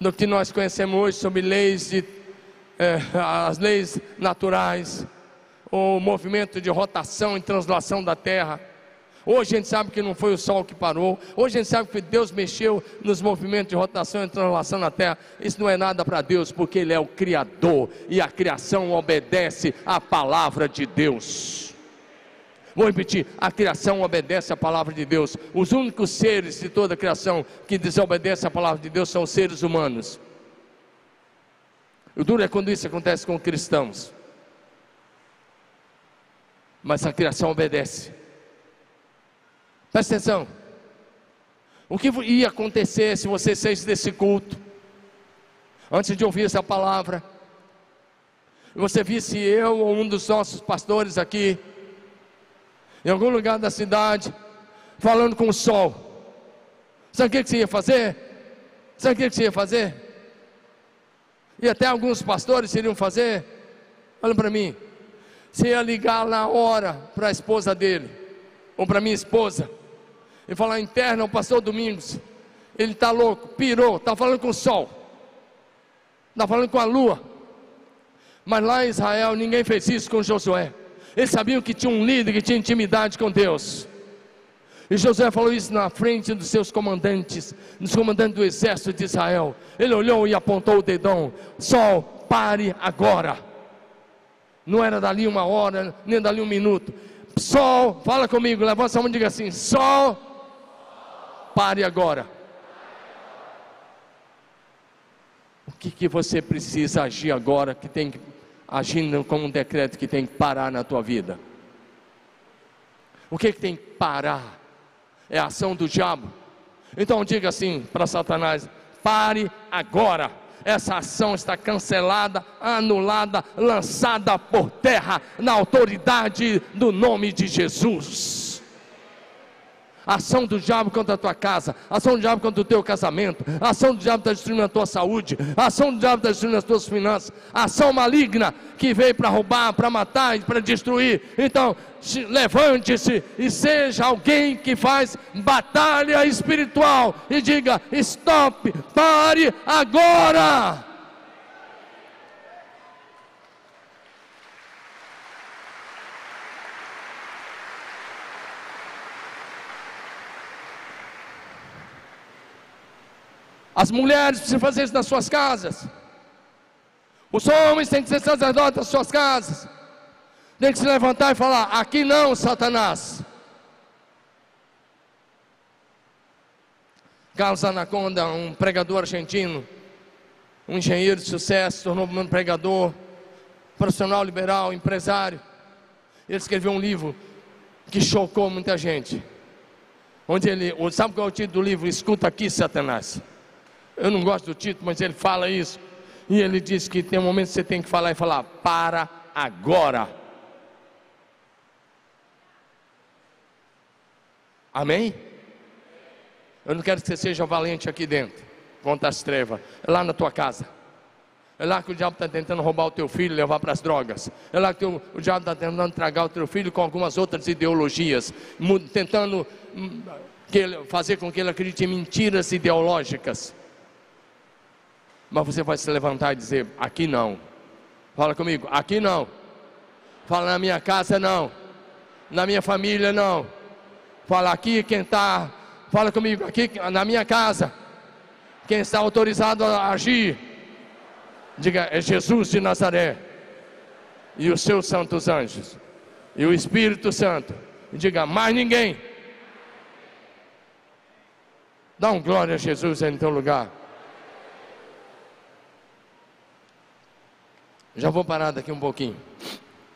do que nós conhecemos hoje sobre leis de, eh, as leis naturais o movimento de rotação e translação da terra. Hoje a gente sabe que não foi o sol que parou. Hoje a gente sabe que Deus mexeu nos movimentos de rotação e translação na terra. Isso não é nada para Deus, porque Ele é o Criador e a criação obedece à palavra de Deus. Vou repetir: a criação obedece à palavra de Deus. Os únicos seres de toda a criação que desobedecem à palavra de Deus são os seres humanos. O duro é quando isso acontece com cristãos mas a criação obedece. Presta atenção. O que ia acontecer se você saísse desse culto, antes de ouvir essa palavra, você visse eu ou um dos nossos pastores aqui, em algum lugar da cidade, falando com o sol? Sabe o que você ia fazer? Sabe o que você ia fazer? E até alguns pastores iriam fazer. Olha para mim. Você ia ligar na hora para a esposa dele, ou para minha esposa, e falar: interna o pastor Domingos, ele está louco, pirou, está falando com o sol, está falando com a lua. Mas lá em Israel ninguém fez isso com Josué. Eles sabiam que tinha um líder que tinha intimidade com Deus. E Josué falou isso na frente dos seus comandantes, dos comandantes do exército de Israel. Ele olhou e apontou o dedão: Sol, pare agora não era dali uma hora, nem dali um minuto. Sol, fala comigo, levanta a mão e diga assim: Sol, pare agora. O que, que você precisa agir agora que tem que agindo como um decreto que tem que parar na tua vida? O que, que tem que parar? É a ação do diabo. Então diga assim para Satanás: pare agora essa ação está cancelada, anulada, lançada por terra, na autoridade do nome de Jesus ação do diabo contra a tua casa, ação do diabo contra o teu casamento, ação do diabo está destruindo a tua saúde, ação do diabo está destruindo as tuas finanças, ação maligna que veio para roubar, para matar e para destruir. Então, levante-se e seja alguém que faz batalha espiritual e diga: stop, pare agora. As mulheres precisam fazer isso nas suas casas. Os homens têm que ser sacerdotes das suas casas. Tem que se levantar e falar: aqui não, Satanás. Carlos Anaconda, um pregador argentino, um engenheiro de sucesso, tornou um pregador, profissional liberal, empresário. Ele escreveu um livro que chocou muita gente. Onde ele, sabe qual é o título do livro? Escuta aqui, Satanás. Eu não gosto do título, mas ele fala isso. E ele diz que tem um momento que você tem que falar e falar: para agora. Amém? Eu não quero que você seja valente aqui dentro, contra as trevas, é lá na tua casa. É lá que o diabo está tentando roubar o teu filho e levar para as drogas. É lá que o, o diabo está tentando tragar o teu filho com algumas outras ideologias, tentando hum, fazer com que ele acredite em mentiras ideológicas. Mas você vai se levantar e dizer: aqui não. Fala comigo, aqui não. Fala na minha casa não. Na minha família não. Fala aqui quem está, fala comigo aqui na minha casa. Quem está autorizado a agir? Diga, é Jesus de Nazaré e os seus santos anjos e o Espírito Santo. Diga, mais ninguém. Dá um glória a Jesus em teu lugar. Já vou parar daqui um pouquinho.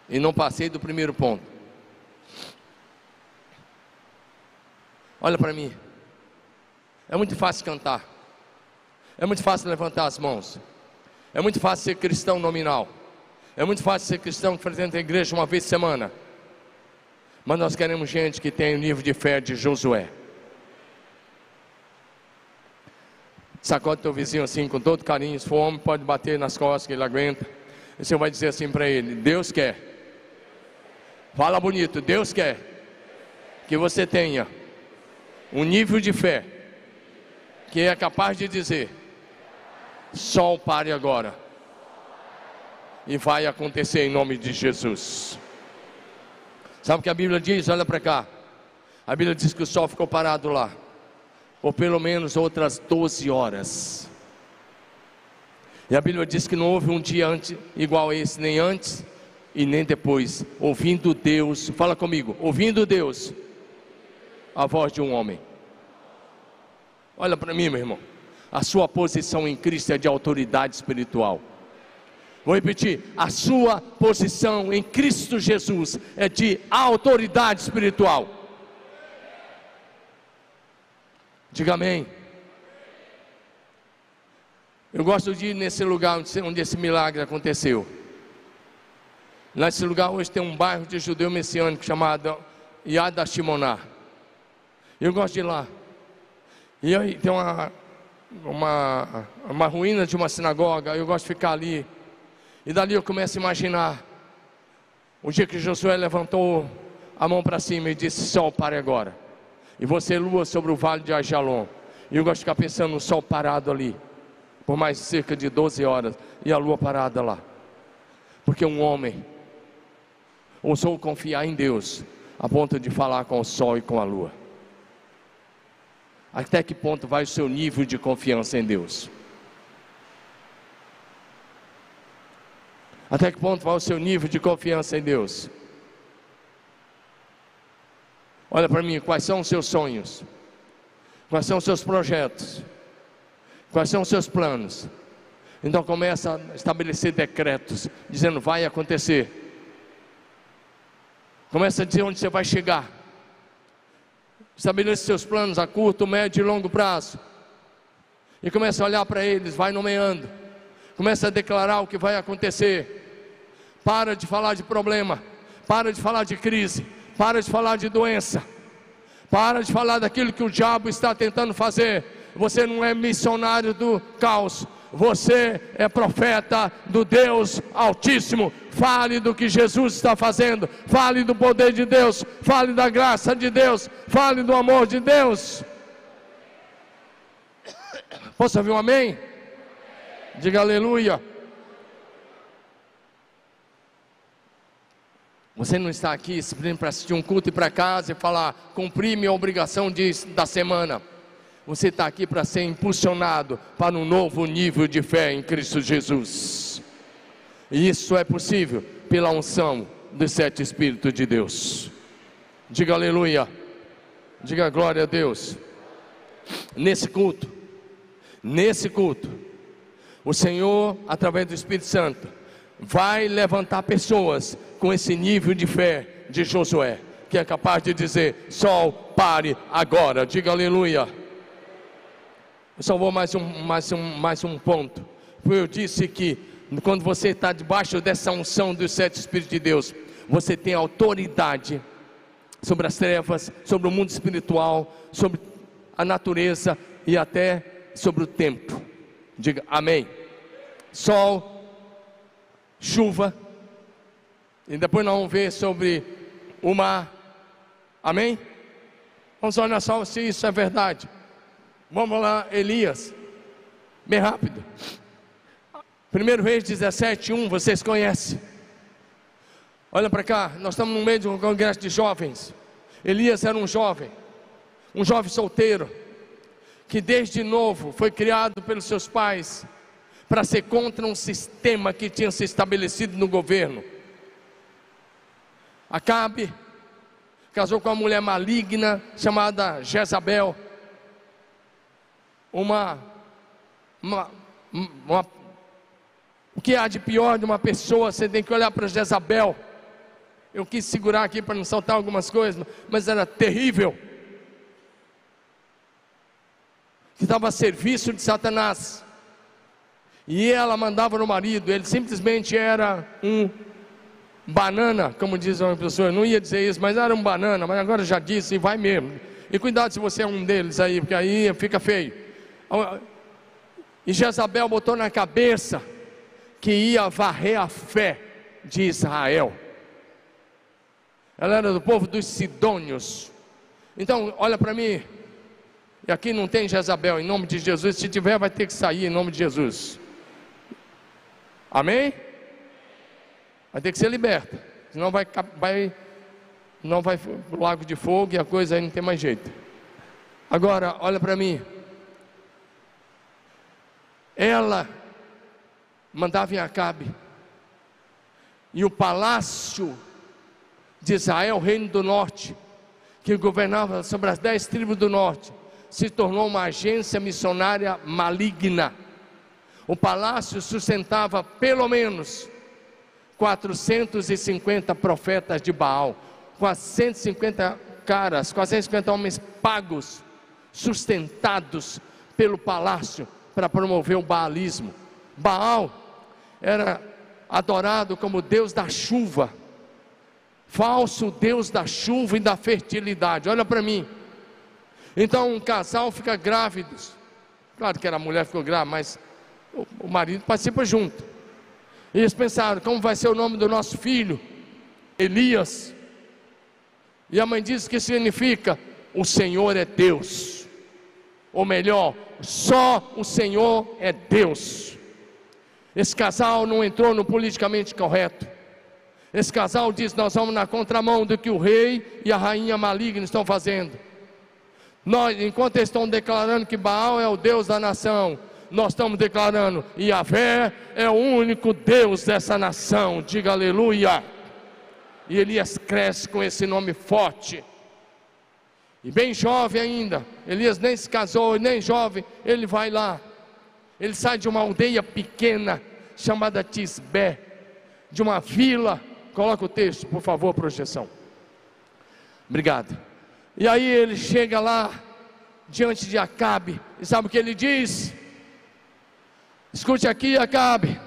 E não passei do primeiro ponto. Olha para mim. É muito fácil cantar. É muito fácil levantar as mãos. É muito fácil ser cristão nominal. É muito fácil ser cristão que frequenta a igreja uma vez por semana. Mas nós queremos gente que tem o nível de fé de Josué. Sacode teu vizinho assim com todo carinho. Se for homem, pode bater nas costas que ele aguenta. Você vai dizer assim para ele: Deus quer. Fala bonito, Deus quer que você tenha um nível de fé que é capaz de dizer: Sol pare agora. E vai acontecer em nome de Jesus. Sabe o que a Bíblia diz? Olha para cá. A Bíblia diz que o sol ficou parado lá, por pelo menos outras 12 horas. E a Bíblia diz que não houve um dia antes, igual a esse, nem antes e nem depois, ouvindo Deus, fala comigo, ouvindo Deus, a voz de um homem. Olha para mim, meu irmão, a sua posição em Cristo é de autoridade espiritual. Vou repetir: a sua posição em Cristo Jesus é de autoridade espiritual. Diga amém. Eu gosto de ir nesse lugar onde esse milagre aconteceu. Nesse lugar hoje tem um bairro de judeu messiânico chamado Yad Hashimoná. Eu gosto de ir lá. E aí tem uma, uma, uma ruína de uma sinagoga. Eu gosto de ficar ali e dali eu começo a imaginar o dia que Josué levantou a mão para cima e disse: Sol, pare agora. E você, lua, sobre o vale de Ajalon. E eu gosto de ficar pensando no sol parado ali, por mais cerca de 12 horas, e a lua parada lá. Porque um homem ousou confiar em Deus, a ponto de falar com o sol e com a lua. Até que ponto vai o seu nível de confiança em Deus? Até que ponto vai o seu nível de confiança em Deus? Olha para mim, quais são os seus sonhos? Quais são os seus projetos? Quais são os seus planos? Então começa a estabelecer decretos, dizendo vai acontecer. Começa a dizer onde você vai chegar. Estabeleça seus planos a curto, médio e longo prazo. E começa a olhar para eles, vai nomeando. Começa a declarar o que vai acontecer. Para de falar de problema, para de falar de crise, para de falar de doença, para de falar daquilo que o diabo está tentando fazer. Você não é missionário do caos, você é profeta do Deus Altíssimo. Fale do que Jesus está fazendo, fale do poder de Deus, fale da graça de Deus, fale do amor de Deus. Posso ouvir um amém? Diga aleluia. Você não está aqui simplesmente para assistir um culto e para casa e falar, cumprir minha obrigação de, da semana. Você está aqui para ser impulsionado para um novo nível de fé em Cristo Jesus. E isso é possível pela unção dos sete Espíritos de Deus. Diga aleluia. Diga glória a Deus. Nesse culto, nesse culto, o Senhor, através do Espírito Santo, vai levantar pessoas com esse nível de fé de Josué, que é capaz de dizer: Sol, pare agora, diga aleluia. Só vou mais um, mais um, mais um ponto. Eu disse que quando você está debaixo dessa unção dos sete Espíritos de Deus, você tem autoridade sobre as trevas, sobre o mundo espiritual, sobre a natureza e até sobre o tempo. Diga amém. Sol, chuva, e depois nós vamos ver sobre o mar. Amém? Vamos olhar só se isso é verdade. Vamos lá, Elias. Bem rápido. 1 Reis 17, 1, vocês conhecem. Olha para cá, nós estamos no meio de um congresso de jovens. Elias era um jovem, um jovem solteiro, que desde novo foi criado pelos seus pais para ser contra um sistema que tinha se estabelecido no governo. Acabe casou com uma mulher maligna chamada Jezabel, uma, uma, uma o que há de pior de uma pessoa? Você tem que olhar para Jezabel. Eu quis segurar aqui para não saltar algumas coisas, mas era terrível. Que estava a serviço de Satanás. E ela mandava no marido, ele simplesmente era um banana, como diz uma pessoa. Eu não ia dizer isso, mas era um banana, mas agora já disse e vai mesmo. E cuidado se você é um deles aí, porque aí fica feio. E Jezabel botou na cabeça que ia varrer a fé de Israel. Ela era do povo dos Sidônios. Então, olha para mim. E aqui não tem Jezabel, em nome de Jesus. Se tiver, vai ter que sair em nome de Jesus. Amém? Vai ter que ser liberta. Senão vai, vai, não vai para o lago de fogo e a coisa aí não tem mais jeito. Agora, olha para mim. Ela mandava em Acabe. E o palácio de Israel, reino do norte, que governava sobre as dez tribos do norte, se tornou uma agência missionária maligna. O palácio sustentava pelo menos 450 profetas de Baal, 450 caras, 450 homens pagos, sustentados pelo palácio para promover o baalismo. Baal era adorado como Deus da chuva, falso Deus da chuva e da fertilidade. Olha para mim. Então um casal fica grávido. Claro que era a mulher ficou grávida, mas o, marido participa junto. E eles pensaram: como vai ser o nome do nosso filho? Elias. E a mãe disse que significa: o Senhor é Deus. Ou melhor, só o Senhor é Deus. Esse casal não entrou no politicamente correto. Esse casal diz: Nós vamos na contramão do que o rei e a rainha maligna estão fazendo. Nós, enquanto eles estão declarando que Baal é o Deus da nação, nós estamos declarando: Yahvé é o único Deus dessa nação. Diga aleluia. E Elias cresce com esse nome forte. E bem jovem ainda, Elias nem se casou, nem jovem, ele vai lá ele sai de uma aldeia pequena chamada Tisbé, de uma vila. Coloca o texto, por favor, projeção. Obrigado. E aí ele chega lá diante de Acabe, e sabe o que ele diz? Escute aqui, Acabe.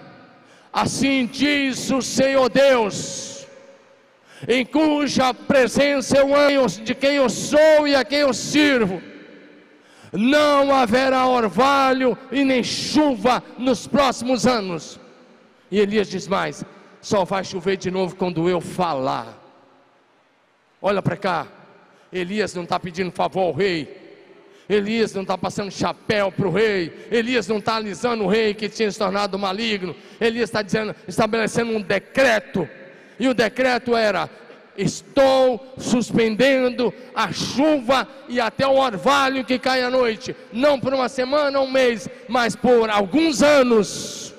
Assim diz o Senhor Deus, em cuja presença eu amo, de quem eu sou e a quem eu sirvo. Não haverá orvalho e nem chuva nos próximos anos. E Elias diz mais: só vai chover de novo quando eu falar. Olha para cá, Elias não está pedindo favor ao rei, Elias não está passando chapéu para o rei, Elias não está alisando o rei que tinha se tornado maligno, Elias está dizendo, estabelecendo um decreto, e o decreto era: Estou suspendendo a chuva e até o orvalho que cai à noite, não por uma semana, um mês, mas por alguns anos.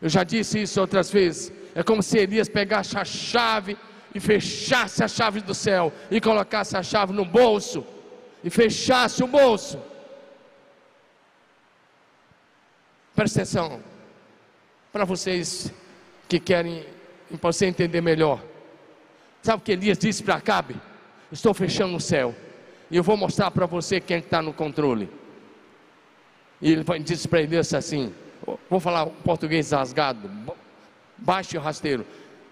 Eu já disse isso outras vezes. É como se Elias pegasse a chave e fechasse a chave do céu e colocasse a chave no bolso e fechasse o bolso. Presta atenção, para vocês que querem para você entender melhor. Sabe o que Elias disse para Acabe? Estou fechando o céu. E eu vou mostrar para você quem está no controle. E ele disse para Elias assim: Vou falar português rasgado, baixo e rasteiro.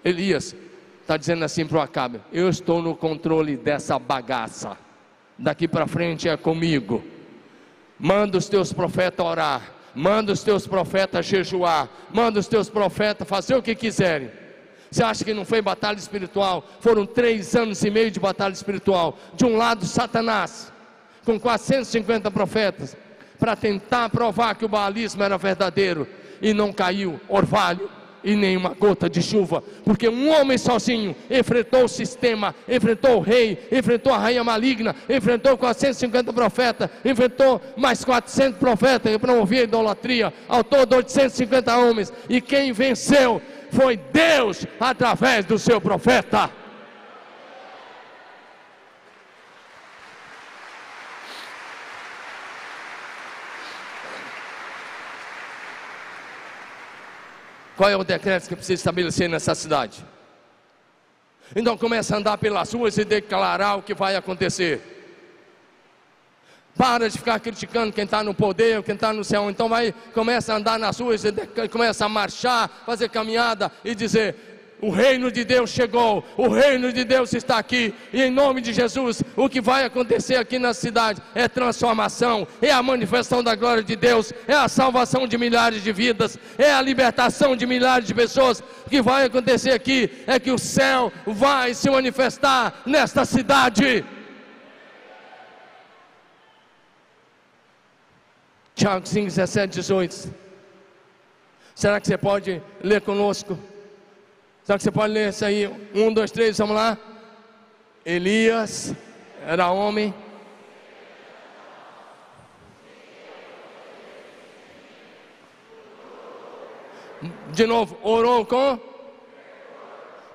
Elias está dizendo assim para o Acabe: Eu estou no controle dessa bagaça. Daqui para frente é comigo. Manda os teus profetas orar. Manda os teus profetas jejuar. Manda os teus profetas fazer o que quiserem você acha que não foi batalha espiritual? Foram três anos e meio de batalha espiritual. De um lado, Satanás, com 450 profetas, para tentar provar que o baalismo era verdadeiro, e não caiu orvalho, e nenhuma gota de chuva, porque um homem sozinho enfrentou o sistema, enfrentou o rei, enfrentou a rainha maligna, enfrentou 450 profetas, enfrentou mais 400 profetas que promoviam a idolatria, ao todo 850 homens, e quem venceu foi Deus através do seu profeta. Qual é o decreto que precisa estabelecer nessa cidade? Então começa a andar pelas ruas e declarar o que vai acontecer. Para de ficar criticando quem está no poder, quem está no céu. Então vai, começa a andar nas ruas, começa a marchar, fazer caminhada e dizer: o reino de Deus chegou, o reino de Deus está aqui, e em nome de Jesus, o que vai acontecer aqui na cidade é transformação, é a manifestação da glória de Deus, é a salvação de milhares de vidas, é a libertação de milhares de pessoas. O que vai acontecer aqui é que o céu vai se manifestar nesta cidade. Tiago 5, 17, 18. Será que você pode ler conosco? Será que você pode ler isso aí? Um, dois, três, vamos lá. Elias era homem. De novo, orou com?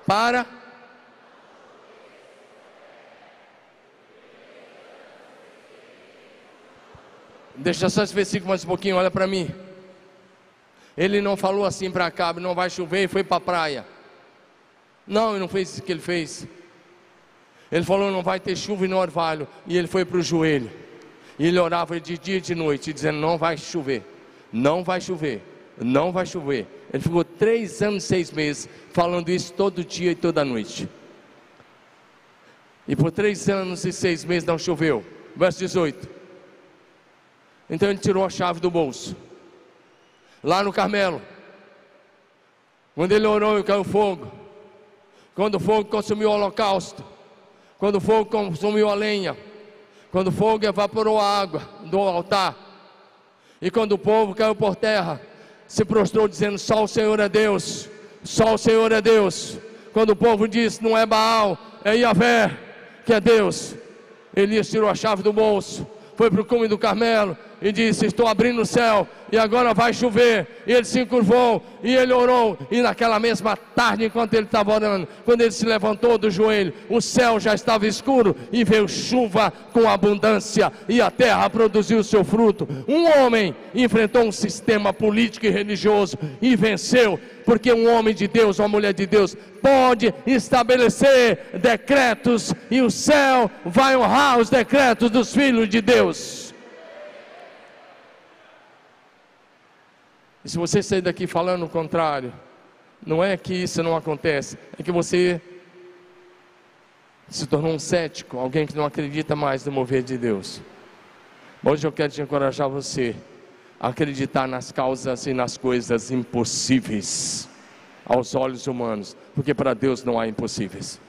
Para. Deixa só esse versículo mais um pouquinho, olha para mim. Ele não falou assim para Acabe, não vai chover e foi para a praia. Não, ele não fez isso que ele fez. Ele falou: não vai ter chuva no orvalho. E ele foi para o joelho. E ele orava de dia e de noite, dizendo: não vai chover, não vai chover, não vai chover. Ele ficou três anos, seis meses, falando isso todo dia e toda noite. E por três anos e seis meses não choveu. Verso 18. Então ele tirou a chave do bolso. Lá no Carmelo. Quando ele orou e caiu fogo quando o fogo consumiu o holocausto, quando o fogo consumiu a lenha, quando o fogo evaporou a água do altar, e quando o povo caiu por terra, se prostrou dizendo: Só o Senhor é Deus, só o Senhor é Deus. Quando o povo disse: Não é Baal, é Yahvé, que é Deus. Elias tirou a chave do bolso, foi para o cume do Carmelo e disse: Estou abrindo o céu e agora vai chover. E ele se encurvou e ele orou. E naquela mesma tarde, enquanto ele estava orando, quando ele se levantou do joelho, o céu já estava escuro e veio chuva com abundância e a terra produziu seu fruto. Um homem enfrentou um sistema político e religioso e venceu, porque um homem de Deus, uma mulher de Deus, pode estabelecer decretos e o céu vai honrar os decretos dos filhos de Deus. E se você sair daqui falando o contrário, não é que isso não acontece, é que você se tornou um cético, alguém que não acredita mais no mover de Deus. Hoje eu quero te encorajar você a acreditar nas causas e nas coisas impossíveis aos olhos humanos, porque para Deus não há impossíveis.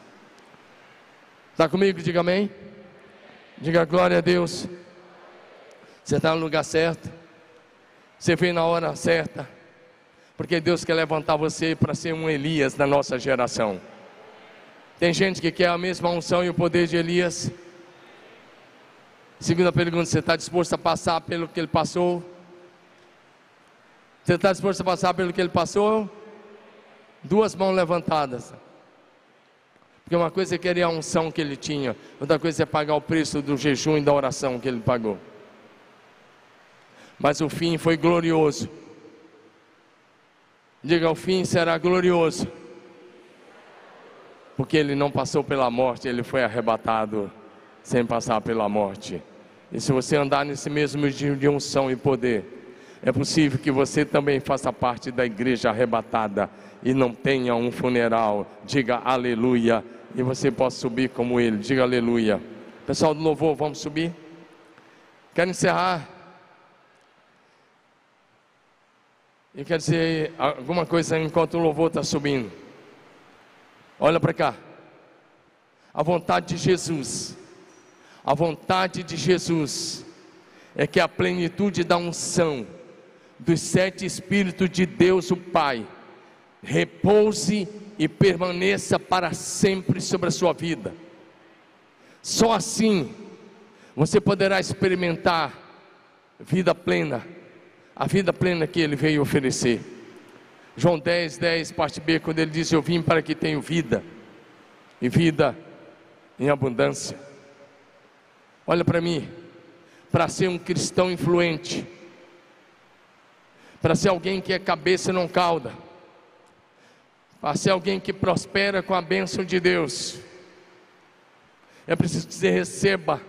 Está comigo? Diga amém. Diga glória a Deus. Você está no lugar certo. Você veio na hora certa, porque Deus quer levantar você para ser um Elias da nossa geração. Tem gente que quer a mesma unção e o poder de Elias. Segunda pergunta: você está disposto a passar pelo que ele passou? Você está disposto a passar pelo que ele passou? Duas mãos levantadas. Porque uma coisa é querer a unção que ele tinha, outra coisa é pagar o preço do jejum e da oração que ele pagou mas o fim foi glorioso. Diga: o fim será glorioso, porque ele não passou pela morte, ele foi arrebatado sem passar pela morte. E se você andar nesse mesmo de unção e poder, é possível que você também faça parte da igreja arrebatada e não tenha um funeral. Diga aleluia. E você possa subir como ele. Diga aleluia. Pessoal do louvor, vamos subir? Quero encerrar E quer dizer alguma coisa enquanto o louvor está subindo. Olha para cá. A vontade de Jesus. A vontade de Jesus é que a plenitude da unção dos sete Espíritos de Deus, o Pai, repouse e permaneça para sempre sobre a sua vida. Só assim você poderá experimentar vida plena, a vida plena que ele veio oferecer. João 10, 10, parte B, quando ele diz: Eu vim para que tenham vida, e vida em abundância. Olha para mim, para ser um cristão influente, para ser alguém que é cabeça e não cauda, para ser alguém que prospera com a bênção de Deus, é preciso que você receba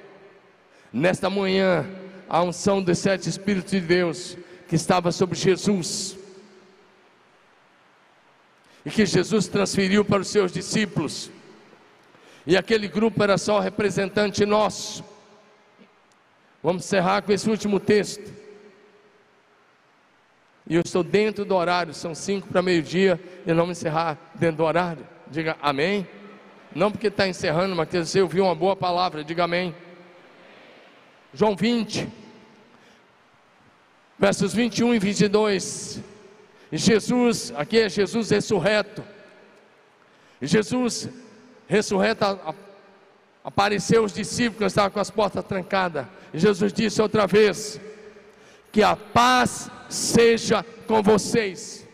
nesta manhã a unção dos sete Espíritos de Deus que estava sobre Jesus e que Jesus transferiu para os seus discípulos, e aquele grupo era só representante nosso. Vamos encerrar com esse último texto. E eu estou dentro do horário, são cinco para meio-dia, e não me encerrar dentro do horário. Diga amém. Não porque está encerrando, mas dizer, eu vi uma boa palavra, diga amém. João 20, versos 21 e 22. E Jesus, aqui é Jesus ressurreto. E Jesus ressurreto apareceu os discípulos que estavam com as portas trancadas. E Jesus disse outra vez: Que a paz seja com vocês.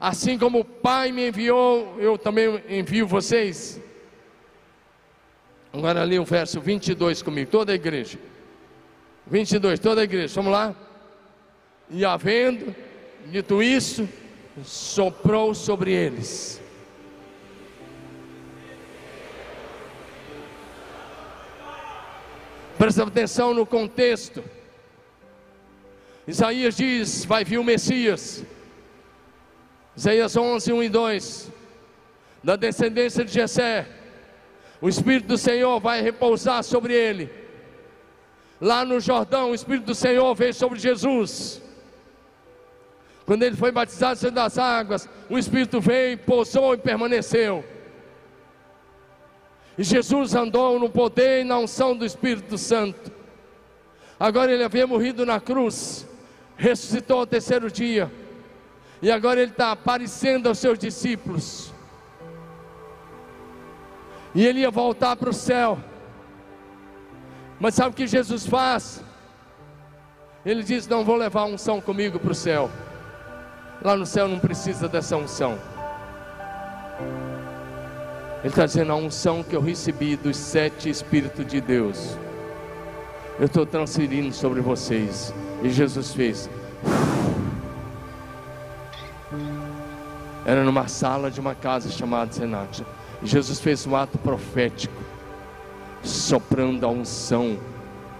Assim como o Pai me enviou, eu também envio vocês. Agora lê o verso 22 comigo, toda a igreja. 22, toda a igreja, vamos lá? E havendo Dito isso, soprou sobre eles. Presta atenção no contexto. Isaías diz: Vai vir o Messias. Isaías 11, 1 e 2. Da descendência de Jessé, o Espírito do Senhor vai repousar sobre ele. Lá no Jordão, o Espírito do Senhor veio sobre Jesus. Quando ele foi batizado sendo das águas, o Espírito veio, pousou e permaneceu. E Jesus andou no poder e na unção do Espírito Santo. Agora ele havia morrido na cruz, ressuscitou ao terceiro dia, e agora ele está aparecendo aos seus discípulos. E ele ia voltar para o céu. Mas sabe o que Jesus faz? Ele diz: Não vou levar a unção comigo para o céu. Lá no céu não precisa dessa unção. Ele está dizendo a unção que eu recebi dos sete Espíritos de Deus. Eu estou transferindo sobre vocês. E Jesus fez. Era numa sala de uma casa chamada Senate. E Jesus fez um ato profético, soprando a unção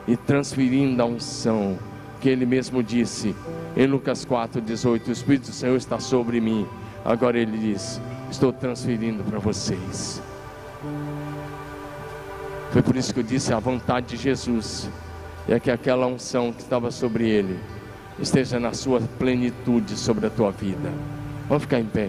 e transferindo a unção que ele mesmo disse em Lucas 4, 18: O Espírito do Senhor está sobre mim. Agora ele diz: Estou transferindo para vocês. Foi por isso que eu disse: a vontade de Jesus é que aquela unção que estava sobre ele esteja na sua plenitude sobre a tua vida. Vamos ficar em pé.